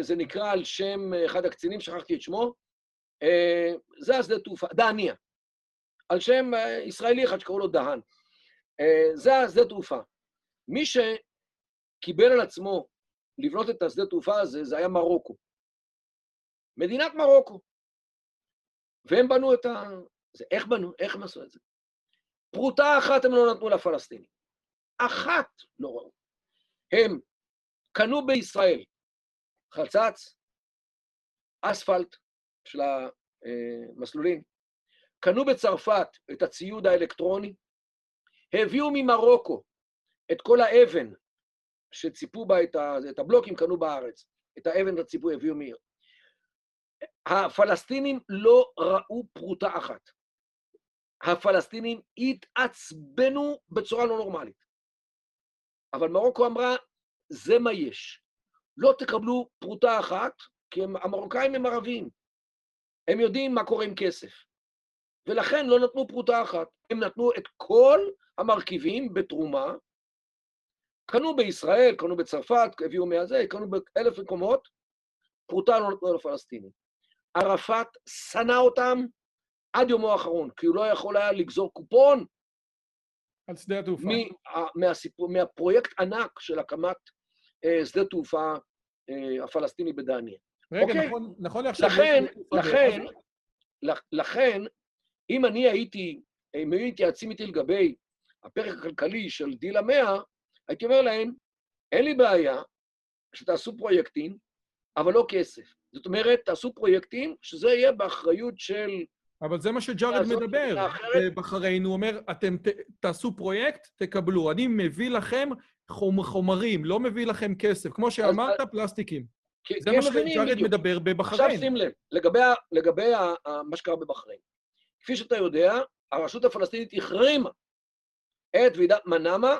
זה נקרא על שם אחד הקצינים, שכחתי את שמו, זה השדה תעופה, דהניה, על שם ישראלי אחד שקראו לו דהן. זה השדה תעופה. מי שקיבל על עצמו לבנות את השדה תעופה הזה, זה היה מרוקו. מדינת מרוקו. והם בנו את ה... זה, איך בנו? איך הם עשו את זה? פרוטה אחת הם לא נתנו לפלסטינים. אחת לא ראו. הם קנו בישראל חלצץ, אספלט של המסלולים, קנו בצרפת את הציוד האלקטרוני, הביאו ממרוקו את כל האבן שציפו בה את, ה, את הבלוקים, קנו בארץ. את האבן והציפוי הביאו. הפלסטינים לא ראו פרוטה אחת. הפלסטינים התעצבנו בצורה לא נורמלית. אבל מרוקו אמרה, זה מה יש. לא תקבלו פרוטה אחת, כי הם, המרוקאים הם ערבים. הם יודעים מה קורה עם כסף. ולכן לא נתנו פרוטה אחת. הם נתנו את כל המרכיבים בתרומה, קנו בישראל, קנו בצרפת, הביאו מהזה, קנו באלף מקומות, פרוטה לא נתנו לפלסטינים. ערפאת שנא אותם עד יומו האחרון, כי הוא לא יכול היה לגזור קופון על שדה התעופה. מהסיפור, מהפרויקט ענק של הקמת אה, שדה תעופה אה, הפלסטיני בדניה. רגע, אוקיי? נכון, נכון לעכשיו... לכן, לכן, לכן, אם אני הייתי, אם היו מתייעצים איתי לגבי הפרק הכלכלי של דיל המאה, הייתי אומר להם, אין לי בעיה שתעשו פרויקטים, אבל לא כסף. זאת אומרת, תעשו פרויקטים שזה יהיה באחריות של... אבל זה מה שג'ארד מדבר. בחריין, הוא אומר, אתם ת, תעשו פרויקט, תקבלו. אני מביא לכם חומרים, לא מביא לכם כסף. כמו שאמרת, אז, פלסטיקים. כי, זה מה שג'ארד מדבר בבחריין. עכשיו שים לב, לגבי, לגבי מה שקרה בבחריין. כפי שאתה יודע, הרשות הפלסטינית החרימה את ועידת מנאמה,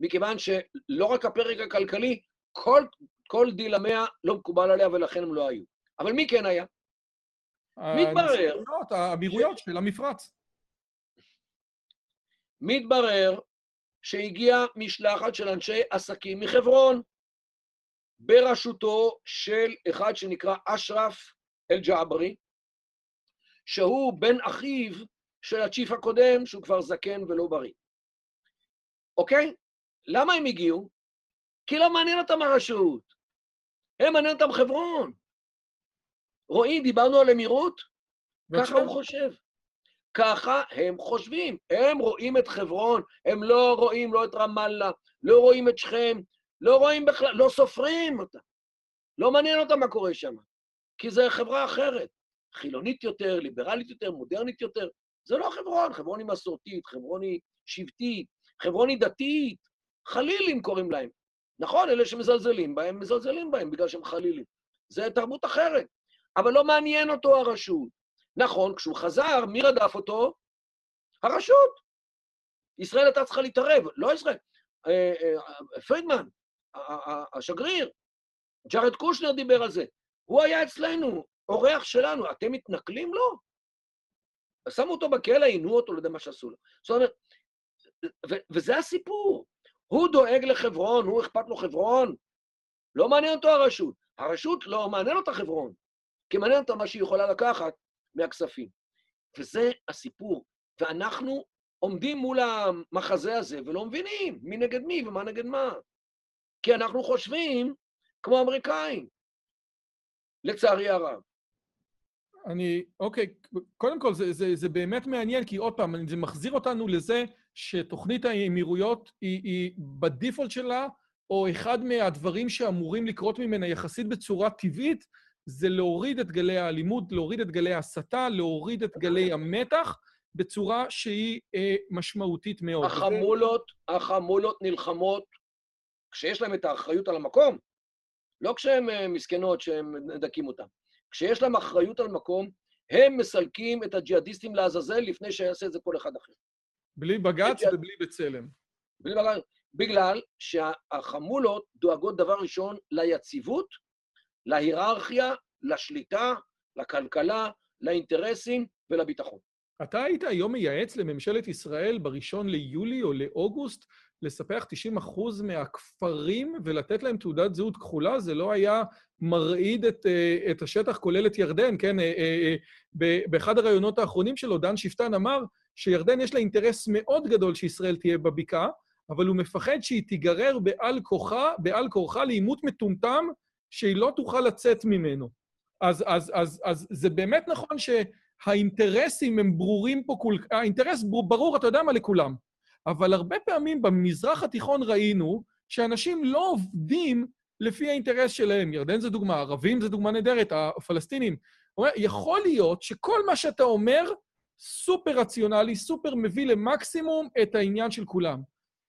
מכיוון שלא רק הפרק הכלכלי, כל, כל דיל המאה לא מקובל עליה ולכן הם לא היו. אבל מי כן היה? מתברר... האמירויות של המפרץ. מתברר שהגיעה משלחת של אנשי עסקים מחברון. בראשותו של אחד שנקרא אשרף אל-ג'עברי, שהוא בן אחיו של הצ'יף הקודם, שהוא כבר זקן ולא בריא. אוקיי? למה הם הגיעו? כי לא מעניין אותם הרשות. הם מעניין אותם חברון. רועי, דיברנו על אמירות? ככה הוא חושב. ככה הם חושבים. הם רואים את חברון, הם לא רואים לא את רמאללה, לא רואים את שכם, לא רואים בכלל, לא סופרים אותה. לא מעניין אותם מה קורה שם, כי זו חברה אחרת. חילונית יותר, ליברלית יותר, מודרנית יותר. זה לא חברון, חברון היא מסורתית, חברון היא שבטית, חברון היא דתית, חלילים קוראים להם. נכון, אלה שמזלזלים בהם, מזלזלים בהם בגלל שהם חלילים. זה תרבות אחרת. אבל לא מעניין אותו הרשות. נכון, כשהוא חזר, מי רדף אותו? הרשות. ישראל הייתה צריכה להתערב, לא ישראל. אה, אה, פרידמן, השגריר, ג'ארד קושנר דיבר על זה. הוא היה אצלנו, אורח שלנו, אתם מתנכלים לו? שמו אותו בכלא, עינו אותו, לא יודע מה שעשו לו. זאת אומרת, וזה הסיפור. הוא דואג לחברון, הוא אכפת לו חברון. לא מעניין אותו הרשות. הרשות לא מעניין אותה חברון, כי מעניין אותה מה שהיא יכולה לקחת מהכספים. וזה הסיפור. ואנחנו עומדים מול המחזה הזה ולא מבינים מי נגד מי ומה נגד מה. כי אנחנו חושבים כמו אמריקאים, לצערי הרב. אני, אוקיי, קודם כל זה, זה, זה באמת מעניין, כי עוד פעם, זה מחזיר אותנו לזה שתוכנית האמירויות היא, היא בדיפולט שלה, או אחד מהדברים שאמורים לקרות ממנה יחסית בצורה טבעית, זה להוריד את גלי האלימות, להוריד את גלי ההסתה, להוריד את גלי המתח, בצורה שהיא אה, משמעותית מאוד. החמולות, החמולות נלחמות כשיש להם את האחריות על המקום, לא כשהן אה, מסכנות שהם נדקים אותן. כשיש להם אחריות על מקום, הם מסלקים את הג'יהאדיסטים לעזאזל לפני שיעשה את זה כל אחד אחר. בלי בג"ץ ובלי בצלם. בלי בג"ץ, בגלל שהחמולות דואגות דבר ראשון ליציבות, להיררכיה, לשליטה, לכלכלה, לאינטרסים ולביטחון. אתה היית היום מייעץ לממשלת ישראל בראשון ליולי או לאוגוסט לספח 90 אחוז מהכפרים ולתת להם תעודת זהות כחולה? זה לא היה מרעיד את, אה, את השטח, כולל את ירדן, כן? אה, אה, באחד הראיונות האחרונים שלו, דן שפטן אמר שירדן יש לה אינטרס מאוד גדול שישראל תהיה בבקעה, אבל הוא מפחד שהיא תיגרר בעל כורחה לעימות מטומטם שהיא לא תוכל לצאת ממנו. אז, אז, אז, אז זה באמת נכון שהאינטרסים הם ברורים פה, כול, האינטרס ברור, אתה יודע מה, לכולם. אבל הרבה פעמים במזרח התיכון ראינו שאנשים לא עובדים לפי האינטרס שלהם. ירדן זה דוגמה, ערבים זה דוגמה נהדרת, הפלסטינים. יכול להיות שכל מה שאתה אומר סופר רציונלי, סופר מביא למקסימום את העניין של כולם.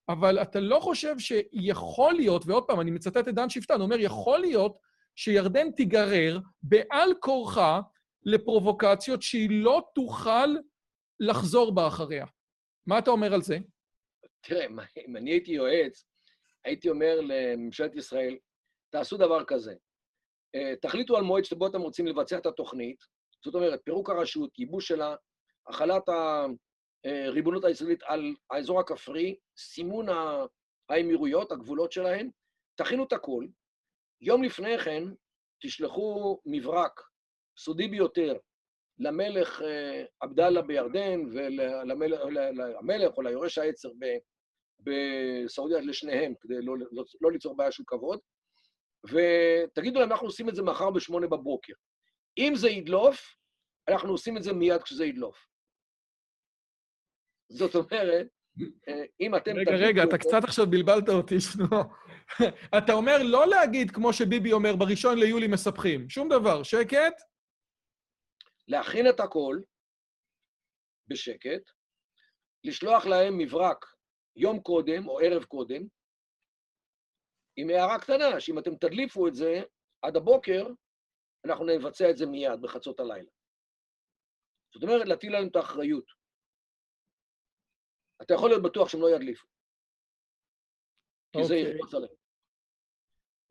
אבל אתה לא חושב שיכול להיות, ועוד פעם, אני מצטט את דן שפטן, הוא אומר, יכול להיות שירדן תיגרר בעל כורחה לפרובוקציות שהיא לא תוכל לחזור בה אחריה. מה אתה אומר על זה? תראה, אם אני הייתי יועץ, הייתי אומר לממשלת ישראל, תעשו דבר כזה, אה, תחליטו על מועד שבו אתם רוצים לבצע את התוכנית, זאת אומרת, פירוק הרשות, ייבוש שלה, החלת הריבונות הישראלית על האזור הכפרי, סימון האמירויות, הגבולות שלהן, תכינו את הכול. יום לפני כן תשלחו מברק סודי ביותר למלך אה, עבדאללה בירדן ולמלך או ליורש העצר בסעודיה, לשניהם, כדי לא, לא, לא ליצור בעיה של כבוד, ותגידו להם, אנחנו עושים את זה מחר בשמונה בבוקר. אם זה ידלוף, אנחנו עושים את זה מיד כשזה ידלוף. זאת אומרת, אה, אם אתם... רגע, רגע, אתה קצת עכשיו בלבלת אותי, שנו. אתה אומר לא להגיד, כמו שביבי אומר, בראשון ליולי מספחים. שום דבר. שקט? להכין את הכל בשקט, לשלוח להם מברק יום קודם או ערב קודם, עם הערה קטנה, שאם אתם תדליפו את זה עד הבוקר, אנחנו נבצע את זה מיד, בחצות הלילה. זאת אומרת, להטיל עליהם את האחריות. אתה יכול להיות בטוח שהם לא ידליפו. כי okay. זה אוקיי. יקפוץ עליהם.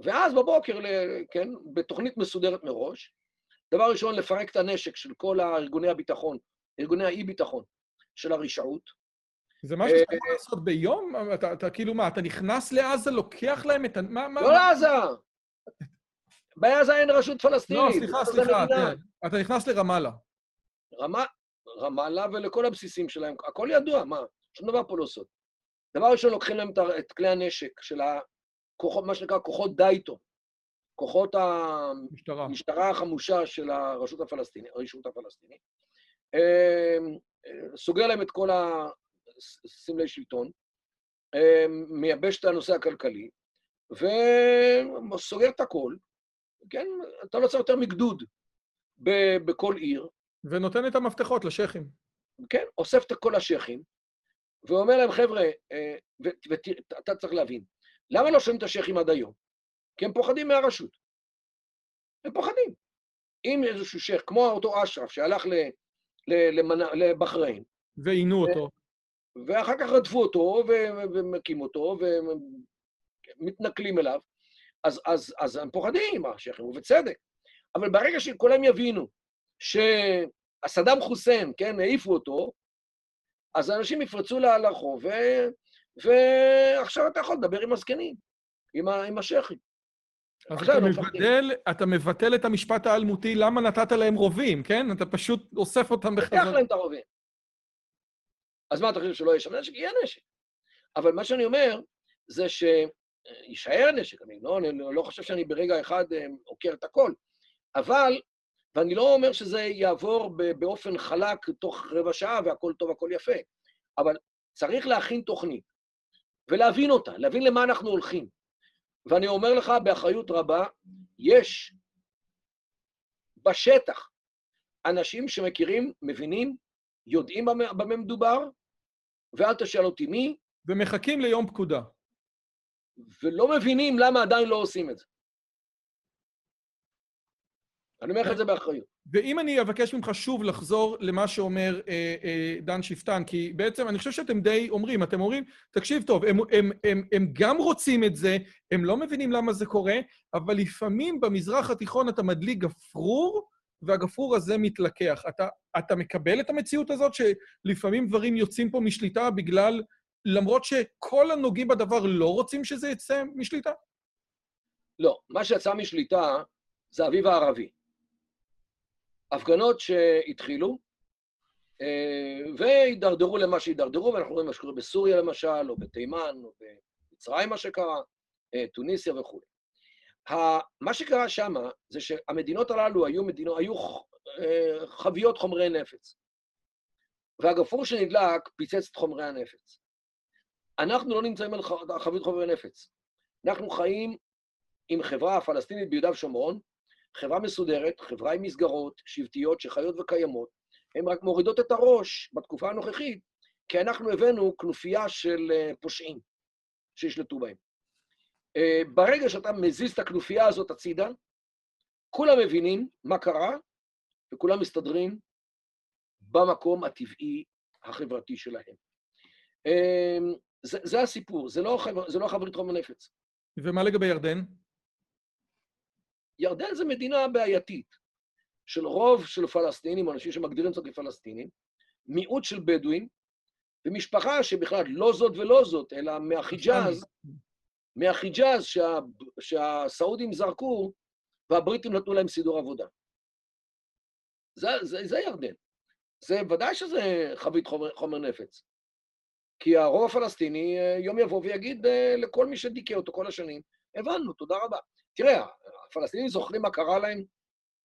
ואז בבוקר, כן, בתוכנית מסודרת מראש, דבר ראשון, לפרק את הנשק של כל ארגוני הביטחון, ארגוני האי-ביטחון של הרשעות. זה משהו שאתה יכול לעשות ביום? אתה, אתה כאילו מה, אתה נכנס לעזה, לוקח להם את ה... מה, מה, לא לעזה! בעזה אין רשות פלסטינית. לא, סליחה, סליחה, תראה, אתה נכנס לרמאללה. רמאללה ולכל הבסיסים שלהם, הכל ידוע, מה? שום דבר פה לא סוד. דבר ראשון, לוקחים להם את כלי הנשק של הכוחות, מה שנקרא כוחות דייטו, כוחות המשטרה החמושה של הרשות הפלסטינית, הרשות הפלסטינית. אמ, סוגר להם את כל הסמלי שלטון, אמ, מייבש את הנושא הכלכלי, וסוגר את הכל, כן? אתה לא צריך יותר מגדוד בכל עיר. ונותן את המפתחות לשייחים. כן, אוסף את כל השייחים, ואומר להם, חבר'ה, אה, ואתה צריך להבין, למה לא שומעים את השייחים עד היום? כי הם פוחדים מהרשות. הם פוחדים. אם איזשהו שייח, כמו אותו אשרף שהלך לבחריין. ועינו אותו. ואחר כך רדפו אותו, ומקים אותו, ומתנכלים אליו, אז, אז, אז הם פוחדים, השייחים, ובצדק. אבל ברגע שכולם יבינו שסדאם חוסיין, כן, העיפו אותו, אז אנשים יפרצו לרחוב, ו... ועכשיו אתה יכול לדבר עם הזקנים, עם, ה... עם השייחים. אז אתה לא מבטל, אתה מבטל את המשפט האלמותי, למה נתת להם רובים, כן? אתה פשוט אוסף אותם בחזרה. תיקח להם את הרובים. אז מה אתה חושב שלא יהיה שם נשק? יהיה נשק. אבל מה שאני אומר, זה שיישאר נשק. אני לא, אני לא חושב שאני ברגע אחד אה, עוקר את הכל. אבל, ואני לא אומר שזה יעבור באופן חלק תוך רבע שעה והכל טוב, הכל יפה, אבל צריך להכין תוכנית ולהבין אותה, להבין למה אנחנו הולכים. ואני אומר לך באחריות רבה, יש בשטח אנשים שמכירים, מבינים, יודעים במה מדובר, ואל תשאל אותי מי. ומחכים ליום פקודה. ולא מבינים למה עדיין לא עושים את זה. אני אומר לך את זה באחריות. ואם אני אבקש ממך שוב לחזור למה שאומר אה, אה, דן שפטן, כי בעצם אני חושב שאתם די אומרים, אתם אומרים, תקשיב טוב, הם, הם, הם, הם גם רוצים את זה, הם לא מבינים למה זה קורה, אבל לפעמים במזרח התיכון אתה מדליק גפרור, והגפרור הזה מתלקח. אתה, אתה מקבל את המציאות הזאת שלפעמים דברים יוצאים פה משליטה בגלל, למרות שכל הנוגעים בדבר לא רוצים שזה יצא משליטה? לא, מה שיצא משליטה זה האביב הערבי. הפגנות שהתחילו, אה, והידרדרו למה שהידרדרו, ואנחנו רואים מה שקורה בסוריה למשל, או בתימן, או במצרים מה שקרה, אה, טוניסיה וכו'. מה שקרה שם זה שהמדינות הללו היו, מדינות, היו אה, חביות חומרי נפץ, והגפרור שנדלק פיצץ את חומרי הנפץ. אנחנו לא נמצאים על חביות חומרי נפץ. אנחנו חיים עם חברה פלסטינית ביהודה ושומרון, חברה מסודרת, חברה עם מסגרות שבטיות שחיות וקיימות, הן רק מורידות את הראש בתקופה הנוכחית, כי אנחנו הבאנו כנופיה של אה, פושעים שישלטו בהם. אה, ברגע שאתה מזיז את הכנופיה הזאת הצידה, כולם מבינים מה קרה, וכולם מסתדרים במקום הטבעי החברתי שלהם. אה, זה, זה הסיפור, זה לא, חבר, זה לא חברית חומר נפץ. ומה לגבי ירדן? ירדן זה מדינה בעייתית, של רוב של פלסטינים, אנשים שמגדירים זאת כפלסטינים, מיעוט של בדואים, ומשפחה שבכלל לא זאת ולא זאת, אלא מהחיג'אז, מהחיג'אז שה, שהסעודים זרקו והבריטים נתנו להם סידור עבודה. זה, זה, זה ירדן. זה ודאי שזה חבית חומר, חומר נפץ. כי הרוב הפלסטיני אה, יום יבוא ויגיד אה, לכל מי שדיכא אותו כל השנים, הבנו, תודה רבה. תראה, הפלסטינים זוכרים מה קרה להם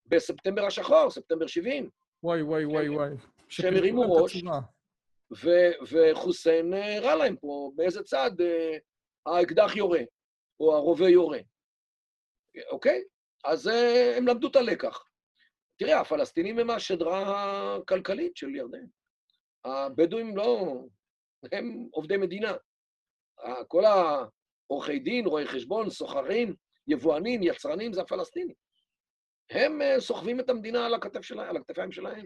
בספטמבר השחור, ספטמבר 70. וואי, וואי, וואי, וואי. שהם הרימו ראש, וחוסיין אה, רע להם פה באיזה צד אה, האקדח יורה, או הרובה יורה. אוקיי? אז אה, הם למדו את הלקח. תראה, הפלסטינים הם השדרה הכלכלית של ירדן. הבדואים לא... הם עובדי מדינה. כל העורכי דין, רואי חשבון, סוחרים, יבואנים, יצרנים, זה הפלסטינים. הם אה, סוחבים את המדינה על, הכתף שלה, על הכתפיים שלהם,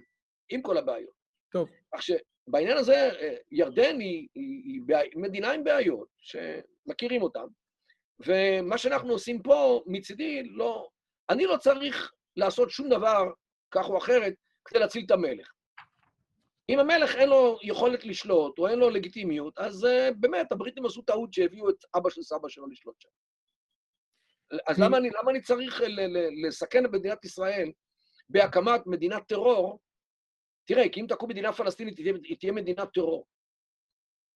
עם כל הבעיות. טוב. כך שבעניין הזה, אה, ירדן היא, היא, היא בעי, מדינה עם בעיות, שמכירים אותן, ומה שאנחנו עושים פה, מצידי, לא... אני לא צריך לעשות שום דבר, כך או אחרת, כדי להציל את המלך. אם המלך אין לו יכולת לשלוט, או אין לו לגיטימיות, אז uh, באמת, הבריטים עשו טעות שהביאו את אבא של סבא שלו לשלוט שם. אז למה אני, למה אני צריך לסכן את מדינת ישראל בהקמת מדינת טרור? תראה, כי אם תקום מדינה פלסטינית, היא תהיה מדינת טרור.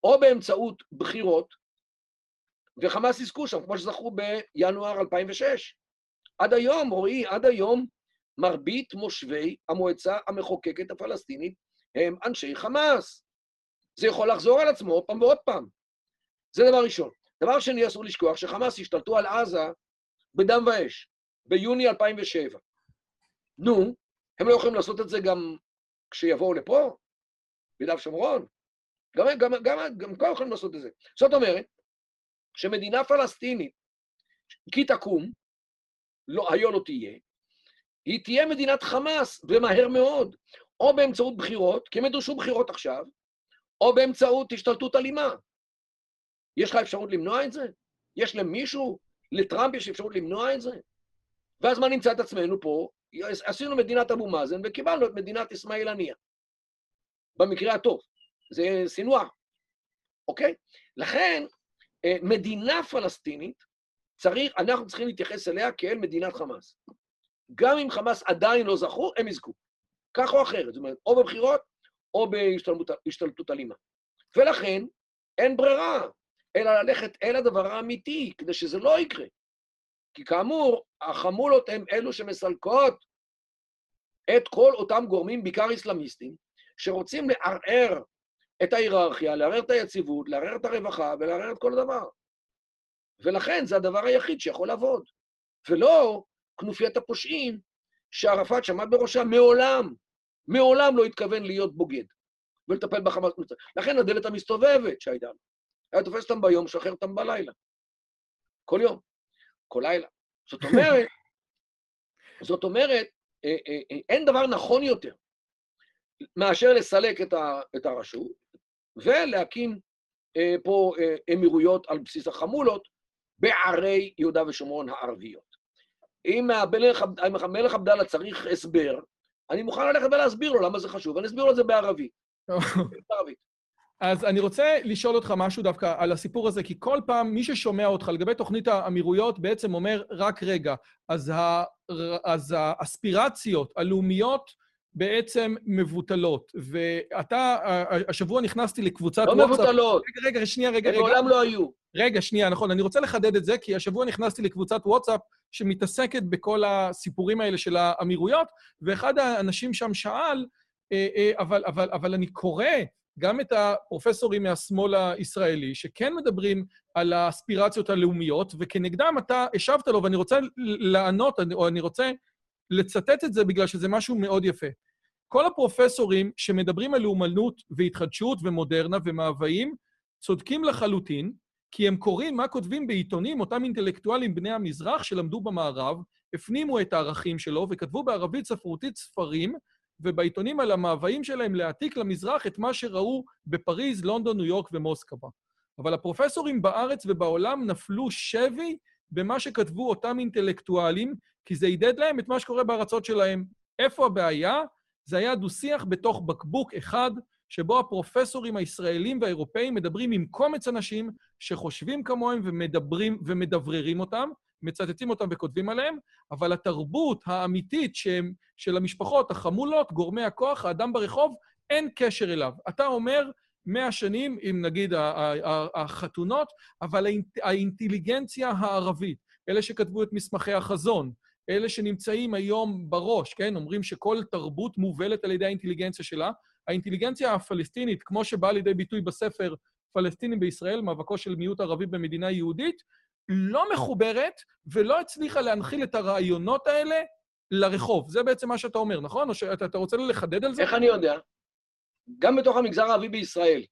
או באמצעות בחירות, וחמאס יזכו שם, כמו שזכו בינואר 2006. עד היום, רועי, עד היום, מרבית מושבי המועצה המחוקקת הפלסטינית הם אנשי חמאס. זה יכול לחזור על עצמו עוד פעם ועוד פעם. זה דבר ראשון. דבר שני, אסור לשכוח שחמאס השתלטו על עזה בדם ואש, ביוני 2007. נו, הם לא יכולים לעשות את זה גם כשיבואו לפה, ביהודה ושומרון? גם, גם, גם, גם כבר יכולים לעשות את זה. זאת אומרת, שמדינה פלסטינית, כי תקום, לא, היו לא תהיה, היא תהיה מדינת חמאס, ומהר מאוד, או באמצעות בחירות, כי הם ידרשו בחירות עכשיו, או באמצעות השתלטות אלימה. יש לך אפשרות למנוע את זה? יש למישהו, לטראמפ יש אפשרות למנוע את זה? ואז מה נמצא את עצמנו פה? עשינו מדינת אבו מאזן וקיבלנו את מדינת אסמאעיל הנייה. במקרה הטוב. זה סינואר, אוקיי? לכן, אה, מדינה פלסטינית, צריך, אנחנו צריכים להתייחס אליה כאל מדינת חמאס. גם אם חמאס עדיין לא זכו, הם יזכו. כך או אחרת, זאת אומרת, או בבחירות או בהשתלטות אלימה. ולכן, אין ברירה, אלא ללכת אל הדבר האמיתי, כדי שזה לא יקרה. כי כאמור, החמולות הן אלו שמסלקות את כל אותם גורמים, בעיקר אסלאמיסטים, שרוצים לערער את ההיררכיה, לערער את היציבות, לערער את הרווחה ולערער את כל הדבר. ולכן זה הדבר היחיד שיכול לעבוד. ולא כנופיית הפושעים שערפאת שעמד בראשה מעולם, מעולם לא התכוון להיות בוגד ולטפל בחמאס. לכן הדלת המסתובבת שהייתה לו. היה תופס אותם ביום, שחרר אותם בלילה. כל יום, כל לילה. זאת אומרת, זאת אומרת, אה, אה, אה, אין דבר נכון יותר מאשר לסלק את, ה, את הרשות ולהקים פה אמירויות על בסיס החמולות בערי יהודה ושומרון הערביות. אם המלך, המלך עבדאללה צריך הסבר, אני מוכן ללכת ולהסביר לו למה זה חשוב, אני אסביר לו את זה בערבית. בערבית. אז אני רוצה לשאול אותך משהו דווקא על הסיפור הזה, כי כל פעם מי ששומע אותך לגבי תוכנית האמירויות בעצם אומר, רק רגע, אז, ה, אז האספירציות הלאומיות בעצם מבוטלות. ואתה, השבוע נכנסתי לקבוצת לא וואטסאפ... לא מבוטלות. רגע, רגע, שנייה, רגע, רגע. מעולם לא היו. רגע, שנייה, נכון. אני רוצה לחדד את זה, כי השבוע נכנסתי לקבוצת וואטסאפ שמתעסקת בכל הסיפורים האלה של האמירויות, ואחד האנשים שם שאל, אה, אה, אבל, אבל, אבל אני קורא גם את הפרופסורים מהשמאל הישראלי, שכן מדברים על האספירציות הלאומיות, וכנגדם אתה השבת לו, ואני רוצה לענות, או אני רוצה לצטט את זה בגלל שזה משהו מאוד יפה. כל הפרופסורים שמדברים על לאומנות והתחדשות ומודרנה ומאוויים, צודקים לחלוטין, כי הם קוראים מה כותבים בעיתונים אותם אינטלקטואלים בני המזרח שלמדו במערב, הפנימו את הערכים שלו וכתבו בערבית ספרותית ספרים, ובעיתונים על המאוויים שלהם להעתיק למזרח את מה שראו בפריז, לונדון, ניו יורק ומוסקבה. אבל הפרופסורים בארץ ובעולם נפלו שבי במה שכתבו אותם אינטלקטואלים, כי זה עידד להם את מה שקורה בארצות שלהם. איפה הבעיה? זה היה דו-שיח בתוך בקבוק אחד, שבו הפרופסורים הישראלים והאירופאים מדברים עם קומץ אנשים שחושבים כמוהם ומדברים ומדבררים אותם, מצטטים אותם וכותבים עליהם, אבל התרבות האמיתית שהם, של המשפחות, החמולות, גורמי הכוח, האדם ברחוב, אין קשר אליו. אתה אומר, מאה שנים, אם נגיד החתונות, אבל האינטליגנציה הערבית, אלה שכתבו את מסמכי החזון, אלה שנמצאים היום בראש, כן? אומרים שכל תרבות מובלת על ידי האינטליגנציה שלה. האינטליגנציה הפלסטינית, כמו שבאה לידי ביטוי בספר פלסטינים בישראל, מאבקו של מיעוט ערבי במדינה יהודית, לא מחוברת ולא הצליחה להנחיל את הרעיונות האלה לרחוב. זה בעצם מה שאתה אומר, נכון? או שאתה רוצה לחדד על זה? איך אני יודע? גם בתוך המגזר הערבי בישראל,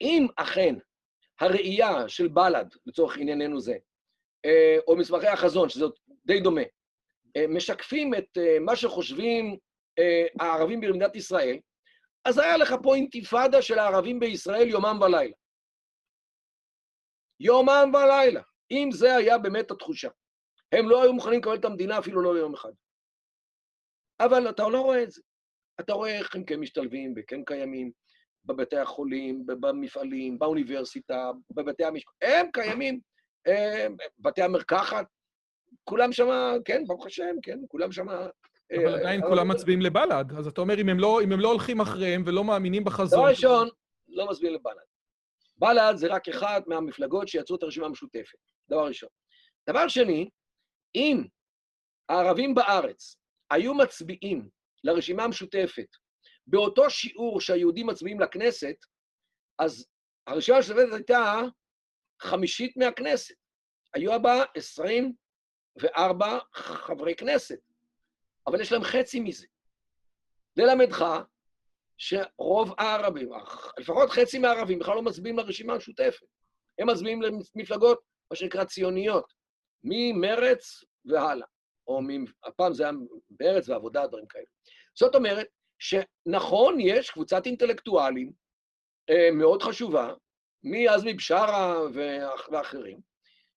אם אכן הראייה של בל"ד, לצורך ענייננו זה, אה, או מסמכי החזון, שזה די דומה, אה, משקפים את אה, מה שחושבים הערבים במדינת ישראל, אז היה לך פה אינתיפאדה של הערבים בישראל יומם ולילה. יומם ולילה. אם זה היה באמת התחושה. הם לא היו מוכנים לקבל את המדינה אפילו לא ליום אחד. אבל אתה לא רואה את זה. אתה רואה איך הם כן משתלבים וכן קיימים בבתי החולים, במפעלים, באוניברסיטה, בבתי המשפט. הם קיימים, הם, בתי המרקחת, כולם שם, כן, ברוך השם, כן, כולם שם... אבל עדיין כולם מצביעים לבל"ד, אז אתה אומר, אם הם לא, אם הם לא הולכים אחריהם ולא מאמינים בחזון... דבר ראשון, לא מצביעים לבל"ד. בל"ד זה רק אחת מהמפלגות שיצרו את הרשימה המשותפת, דבר ראשון. דבר שני, אם הערבים בארץ היו מצביעים לרשימה המשותפת באותו שיעור שהיהודים מצביעים לכנסת, אז הרשימה המשותפת הייתה חמישית מהכנסת. היו בה 24 חברי כנסת, אבל יש להם חצי מזה. ללמדך שרוב הערבים, לפחות חצי מהערבים, בכלל לא מצביעים לרשימה המשותפת. הם מצביעים למפלגות, מה שנקרא ציוניות, ממרץ והלאה. או הפעם זה היה מרץ ועבודה, דברים כאלה. זאת אומרת שנכון, יש קבוצת אינטלקטואלים אה, מאוד חשובה, מעזמי בשארה ואחרים,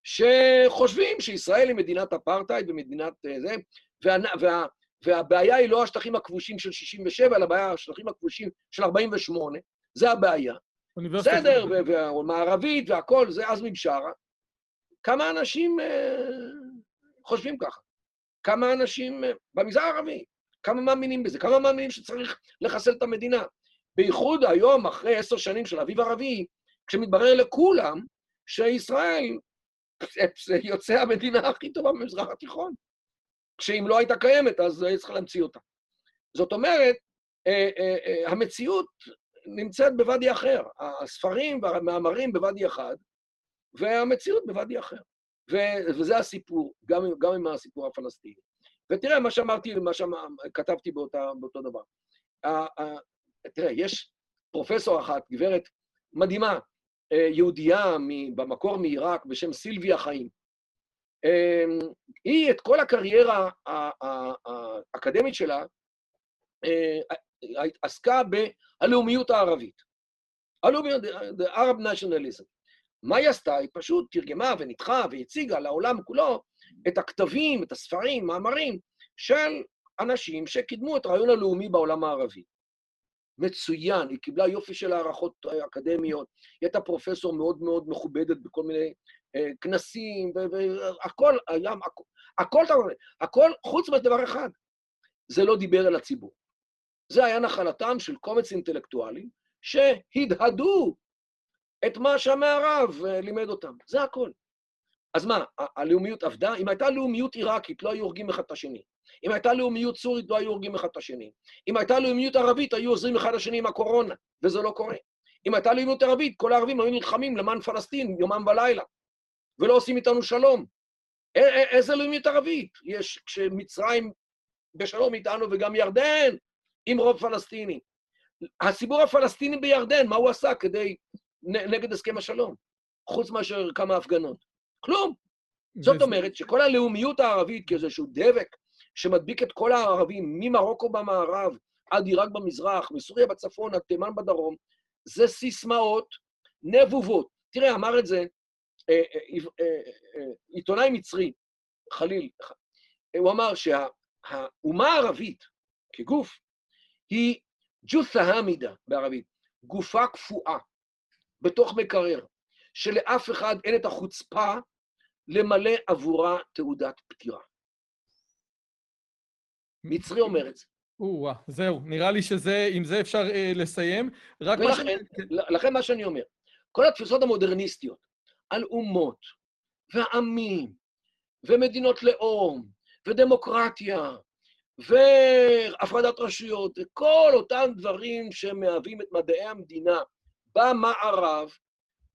שחושבים שישראל היא מדינת אפרטהייד ומדינת אה, זה, וה, וה, והבעיה היא לא השטחים הכבושים של 67, אלא הבעיה השטחים הכבושים של 48, זה הבעיה. בסדר, ומערבית והכול, זה עזמי בשארה. כמה אנשים אה, חושבים ככה? כמה אנשים אה, במגזר הערבי, כמה מאמינים בזה? כמה מאמינים שצריך לחסל את המדינה? בייחוד היום, אחרי עשר שנים של אביב ערבי, כשמתברר לכולם שישראל זה יוצא המדינה הכי טובה במזרח התיכון. כשאם לא הייתה קיימת, אז צריך להמציא אותה. זאת אומרת, אה, אה, המציאות נמצאת בוואדי אחר. הספרים והמאמרים בוואדי אחד, והמציאות בוואדי אחר. וזה הסיפור, גם, גם עם הסיפור הפלסטיני. ותראה מה שאמרתי, מה שכתבתי באותה, באותו דבר. תראה, יש פרופסור אחת, גברת מדהימה, אה, יהודייה במקור מעיראק בשם סילביה חיים. אמ, היא את כל הקריירה האקדמית שלה אה, עסקה בלאומיות הערבית. הלאומיות, the Arab nationalism. מה היא עשתה? היא פשוט תרגמה וניתחה והציגה לעולם כולו את הכתבים, את הספרים, מאמרים של אנשים שקידמו את הרעיון הלאומי בעולם הערבי. מצוין, היא קיבלה יופי של הערכות אקדמיות, היא הייתה פרופסור מאוד מאוד מכובדת בכל מיני אה, כנסים, והכל היה, הכל, הכל חוץ מדבר אחד, זה לא דיבר אל הציבור. זה היה נחלתם של קומץ אינטלקטואלים שהדהדו את מה שהמערב אה, לימד אותם. זה הכל. אז מה, הלאומיות עבדה? אם הייתה לאומיות עיראקית, לא היו הורגים אחד את השני. אם הייתה לאומיות סורית, לא היו הורגים אחד את השני. אם הייתה לאומיות ערבית, היו עוזרים אחד לשני עם הקורונה, וזה לא קורה. אם הייתה לאומיות ערבית, כל הערבים היו נלחמים למען פלסטין יומם ולילה, ולא עושים איתנו שלום. איזה לאומיות ערבית? יש כשמצרים בשלום איתנו וגם ירדן עם רוב פלסטיני. הציבור הפלסטיני בירדן, מה הוא עשה כדי, נגד הסכם השלום? חוץ מאשר כמה הפגנות. כלום. זאת אומרת שכל הלאומיות הערבית כאיזשהו דבק שמדביק את כל הערבים, ממרוקו במערב עד עיראק במזרח, מסוריה בצפון עד תימן בדרום, זה סיסמאות נבובות. תראה, אמר את זה עיתונאי מצרי, חליל, הוא אמר שהאומה הערבית כגוף היא ג'ות'ה המידה בערבית, גופה קפואה, בתוך מקרר, שלאף אחד אין את החוצפה למלא עבורה תעודת פטירה. מצרי אומר את זה. או-אה, זהו, נראה לי שזה, עם זה אפשר אה, לסיים. רק ולכן, מה ש... כן. לכן מה שאני אומר, כל התפיסות המודרניסטיות על אומות ועמים ומדינות לאום ודמוקרטיה והפרדת רשויות וכל אותם דברים שמהווים את מדעי המדינה במערב,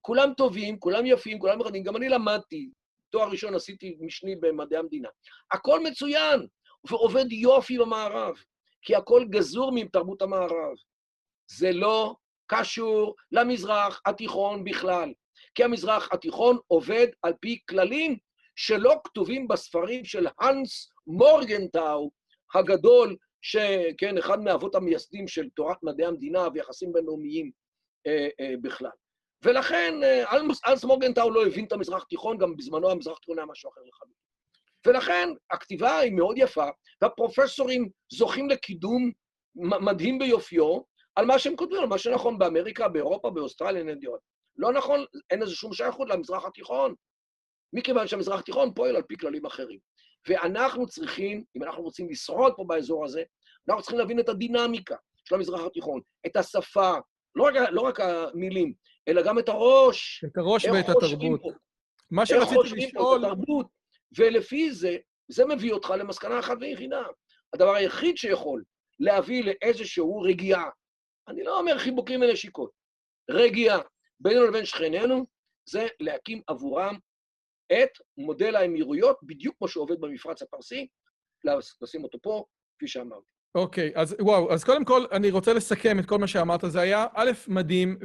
כולם טובים, כולם יפים, כולם מרדים. גם אני למדתי, תואר ראשון עשיתי משני במדעי המדינה. הכל מצוין, ועובד יופי במערב, כי הכל גזור מתרבות המערב. זה לא קשור למזרח התיכון בכלל, כי המזרח התיכון עובד על פי כללים שלא כתובים בספרים של האנס מורגנטאו הגדול, שכן, אחד מהאבות המייסדים של תורת מדעי המדינה ויחסים בינלאומיים אה, אה, בכלל. ולכן אה, אלס מורגנטאו לא הבין את המזרח התיכון, גם בזמנו המזרח התיכון היה משהו אחר לחלוטין. ולכן הכתיבה היא מאוד יפה, והפרופסורים זוכים לקידום מדהים ביופיו על מה שהם כותבים, על מה שנכון באמריקה, באירופה, באוסטרליה, דעות. לא נכון, אין לזה שום שייכות למזרח התיכון, מכיוון שהמזרח התיכון פועל על פי כללים אחרים. ואנחנו צריכים, אם אנחנו רוצים לשרוד פה באזור הזה, אנחנו צריכים להבין את הדינמיקה של המזרח התיכון, את השפה, לא רק, לא רק המילים, אלא גם את הראש. את הראש ואת התרבות. פה. מה איך שרציתי חושבים פה לשאול... את התרבות, ולפי זה, זה מביא אותך למסקנה אחת ויחידה. הדבר היחיד שיכול להביא לאיזשהו רגיעה, אני לא אומר חיבוקים ונשיקות, רגיעה בינינו לבין שכנינו, זה להקים עבורם את מודל האמירויות, בדיוק כמו שעובד במפרץ הפרסי, לשים אותו פה, כפי שאמרתי. אוקיי, אז וואו, אז קודם כל, אני רוצה לסכם את כל מה שאמרת. זה היה א', מדהים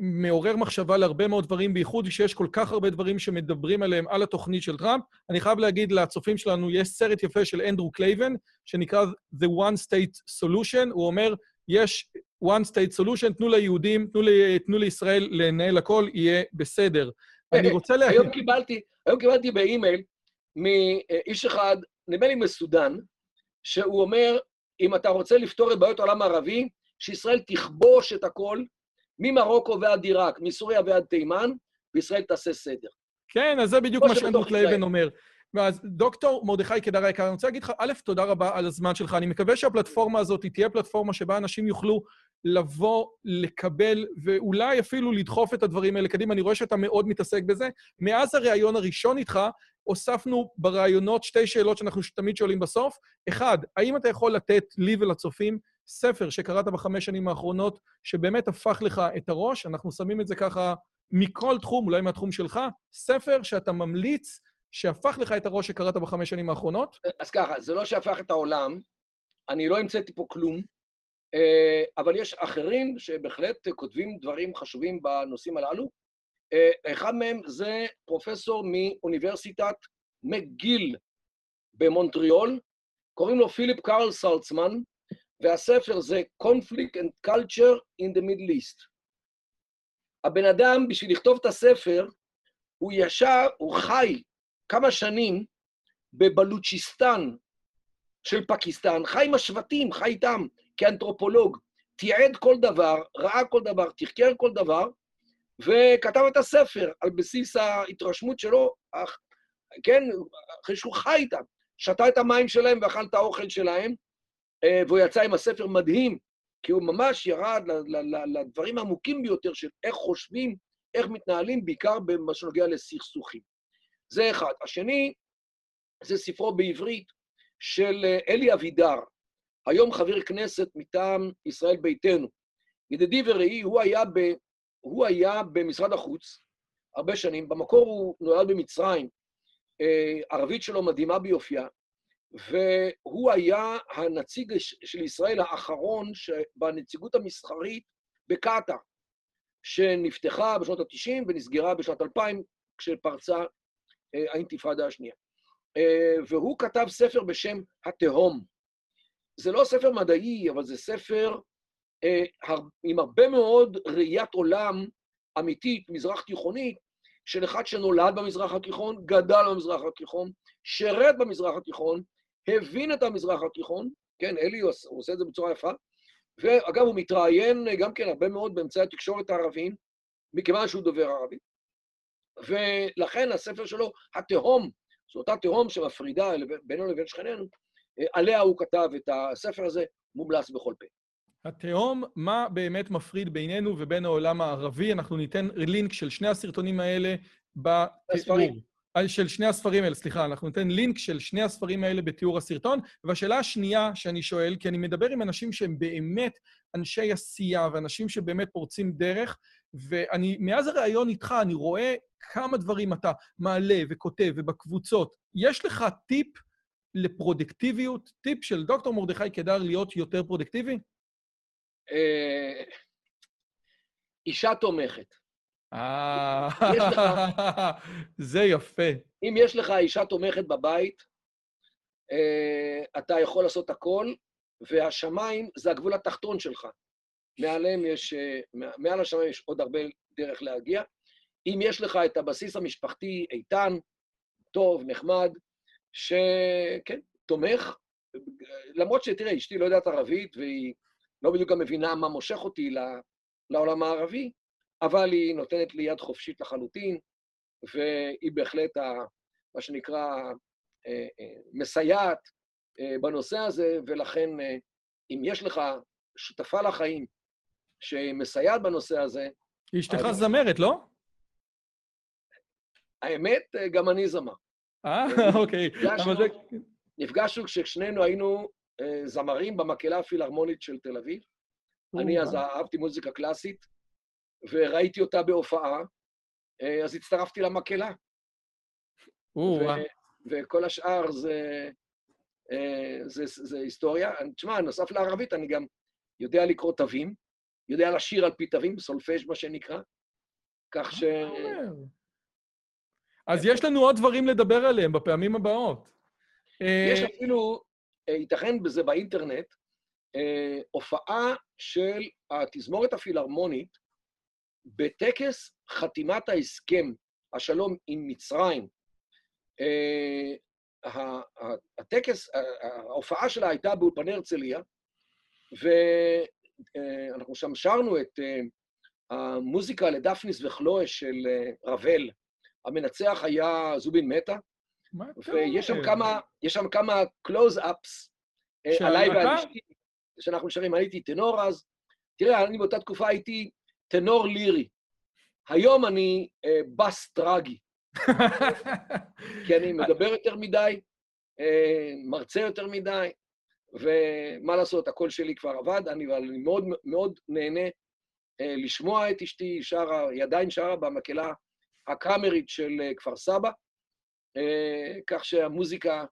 ומעורר מחשבה להרבה מאוד דברים, בייחוד שיש כל כך הרבה דברים שמדברים עליהם על התוכנית של טראמפ. אני חייב להגיד לצופים שלנו, יש סרט יפה של אנדרו קלייבן, שנקרא The One State Solution. הוא אומר, יש One State Solution, תנו ליהודים, תנו, ל, תנו לישראל לנהל הכל, יהיה בסדר. אני רוצה להגיד... היום קיבלתי, היום קיבלתי באימייל מאיש אחד, נדמה לי מסודן, שהוא אומר, אם אתה רוצה לפתור את בעיות העולם הערבי, שישראל תכבוש את הכל, ממרוקו ועד עיראק, מסוריה ועד תימן, וישראל תעשה סדר. כן, אז זה בדיוק מה שאנדרו שבתוך ישראל. קלייבן אומר. ואז דוקטור מרדכי קדר היקר, אני רוצה להגיד לך, א', תודה רבה על הזמן שלך. אני מקווה שהפלטפורמה הזאת תהיה פלטפורמה שבה אנשים יוכלו לבוא, לקבל, ואולי אפילו לדחוף את הדברים האלה קדימה. אני רואה שאתה מאוד מתעסק בזה. מאז הריאיון הראשון איתך, הוספנו בראיונות שתי שאלות שאנחנו תמיד שואלים בסוף. אחד, האם אתה יכול לתת לי ולצופים ספר שקראת בחמש שנים האחרונות, שבאמת הפך לך את הראש? אנחנו שמים את זה ככה מכל תחום, אולי מהתחום שלך, ספר שאתה ממליץ, שהפך לך את הראש שקראת בחמש שנים האחרונות? אז ככה, זה לא שהפך את העולם, אני לא המצאתי פה כלום, אבל יש אחרים שבהחלט כותבים דברים חשובים בנושאים הללו. אה, אחד מהם זה פרופסור מאוניברסיטת מגיל במונטריאול, קוראים לו פיליפ קארל סלצמן, והספר זה Conflict and Culture in the Middle East. הבן אדם, בשביל לכתוב את הספר, הוא ישב, הוא חי כמה שנים בבלוצ'יסטן של פקיסטן, חי עם השבטים, חי איתם כאנתרופולוג, תיעד כל דבר, ראה כל דבר, תחקר כל דבר, וכתב את הספר על בסיס ההתרשמות שלו, אך, כן, אחרי שהוא חי איתם, שתה את המים שלהם ואכל את האוכל שלהם, אה, והוא יצא עם הספר מדהים, כי הוא ממש ירד לדברים העמוקים ביותר של איך חושבים, איך מתנהלים, בעיקר במה שנוגע לסכסוכים. זה אחד. השני, זה ספרו בעברית של אה, אלי אבידר, היום חבר כנסת מטעם ישראל ביתנו. ידידי ורעי, הוא היה, ב, הוא היה במשרד החוץ הרבה שנים, במקור הוא נולד במצרים, אה, ערבית שלו מדהימה ביופייה, והוא היה הנציג של ישראל האחרון בנציגות המסחרית בקטאר, שנפתחה בשנות ה-90 ונסגרה בשנת 2000, כשפרצה אה, האינתיפאדה השנייה. אה, והוא כתב ספר בשם התהום. זה לא ספר מדעי, אבל זה ספר אה, הר- עם הרבה מאוד ראיית עולם אמיתית, מזרח תיכונית, של אחד שנולד במזרח התיכון, גדל במזרח התיכון, שירת במזרח התיכון, הבין את המזרח התיכון, כן, אלי הוא עושה- את זה בצורה יפה, ואגב, הוא מתראיין גם כן הרבה מאוד באמצעי התקשורת הערביים, מכיוון שהוא דובר ערבית. ולכן הספר שלו, התהום, זו אותה תהום שמפרידה בינינו לבין שכנינו, אה, עליה הוא כתב את הספר הזה, מומלץ בכל פה. התהום, מה באמת מפריד בינינו ובין העולם הערבי? אנחנו ניתן לינק של שני הסרטונים האלה בתיאור. אה, של שני הספרים האלה, סליחה, אנחנו ניתן לינק של שני הספרים האלה בתיאור הסרטון. והשאלה השנייה שאני שואל, כי אני מדבר עם אנשים שהם באמת אנשי עשייה ואנשים שבאמת פורצים דרך, ואני, מאז הראיון איתך, אני רואה כמה דברים אתה מעלה וכותב ובקבוצות. יש לך טיפ לפרודקטיביות? טיפ של דוקטור מרדכי קדר להיות יותר פרודקטיבי? אה, אישה תומכת. אה, זה יפה. אם יש לך אישה תומכת בבית, אה, אתה יכול לעשות הכל, והשמיים זה הגבול התחתון שלך. מעליהם יש, מע- מעל השמיים יש עוד הרבה דרך להגיע. אם יש לך את הבסיס המשפחתי איתן, טוב, נחמד, שכן, תומך, למרות שתראה, אשתי לא יודעת ערבית, והיא לא בדיוק גם מבינה מה מושך אותי לעולם הערבי, אבל היא נותנת לי יד חופשית לחלוטין, והיא בהחלט, ה, מה שנקרא, מסייעת בנושא הזה, ולכן אם יש לך שותפה לחיים שמסייעת בנושא הזה... אשתך אז... זמרת, לא? האמת, גם אני זמר. אה, אוקיי. נפגשנו כששנינו היינו זמרים במקהלה הפילהרמונית של תל אביב. אני אז אהבתי מוזיקה קלאסית, וראיתי אותה בהופעה, אז הצטרפתי למקהלה. וכל השאר זה, זה, זה היסטוריה. תשמע, נוסף לערבית, אני גם יודע לקרוא תווים, יודע לשיר על פי תווים, סולפש מה שנקרא, כך ש... אז יש לנו עוד דברים לדבר עליהם בפעמים הבאות. יש אפילו, ייתכן בזה באינטרנט, הופעה של התזמורת הפילהרמונית בטקס חתימת ההסכם, השלום עם מצרים. הטקס, ההופעה שלה הייתה באולפני הרצליה, ואנחנו שם שרנו את המוזיקה לדפניס וכלואה של רבל. המנצח היה זובין מטה, ויש שם כמה, יש שם כמה קלוז-אפס עליי ועל אשתי, שאנחנו שרים, הייתי טנור אז. תראה, אני באותה תקופה הייתי טנור לירי. היום אני אה, בס טרגי. כי אני מדבר יותר מדי, אה, מרצה יותר מדי, ומה לעשות, הקול שלי כבר עבד, אני, אבל אני מאוד מאוד נהנה אה, לשמוע את אשתי שרה, היא עדיין שרה במקהלה הקאמרית של אה, כפר סבא, אה, כך שהמוזיקה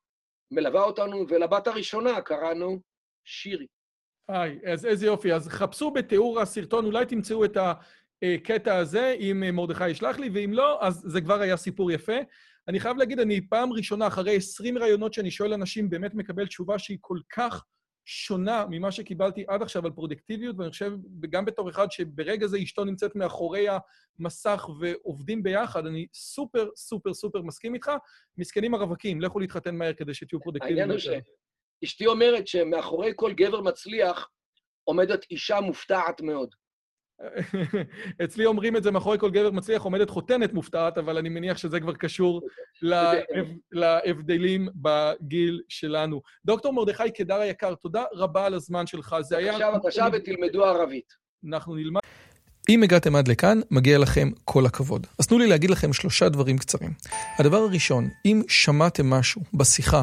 מלווה אותנו, ולבת הראשונה קראנו שירי. היי, אז איזה יופי. אז חפשו בתיאור הסרטון, אולי תמצאו את הקטע הזה, אם מרדכי ישלח לי, ואם לא, אז זה כבר היה סיפור יפה. אני חייב להגיד, אני פעם ראשונה, אחרי 20 ראיונות שאני שואל אנשים, באמת מקבל תשובה שהיא כל כך שונה ממה שקיבלתי עד עכשיו על פרודקטיביות, ואני חושב, גם בתור אחד שברגע זה אשתו נמצאת מאחורי המסך ועובדים ביחד, אני סופר, סופר, סופר מסכים איתך. מסכנים הרווקים, לכו להתחתן מהר כדי שתהיו פרודקטיביים. העניין הוא שאשתי אומרת שמאחורי כל גבר מצליח עומדת אישה מופתעת מאוד. אצלי אומרים את זה, מאחורי כל גבר מצליח עומדת חותנת מופתעת, אבל אני מניח שזה כבר קשור להבדלים בגיל שלנו. דוקטור מרדכי קדר היקר, תודה רבה על הזמן שלך. זה היה... עכשיו, עכשיו ותלמדו ערבית. אנחנו נלמד. אם הגעתם עד לכאן, מגיע לכם כל הכבוד. אז תנו לי להגיד לכם שלושה דברים קצרים. הדבר הראשון, אם שמעתם משהו בשיחה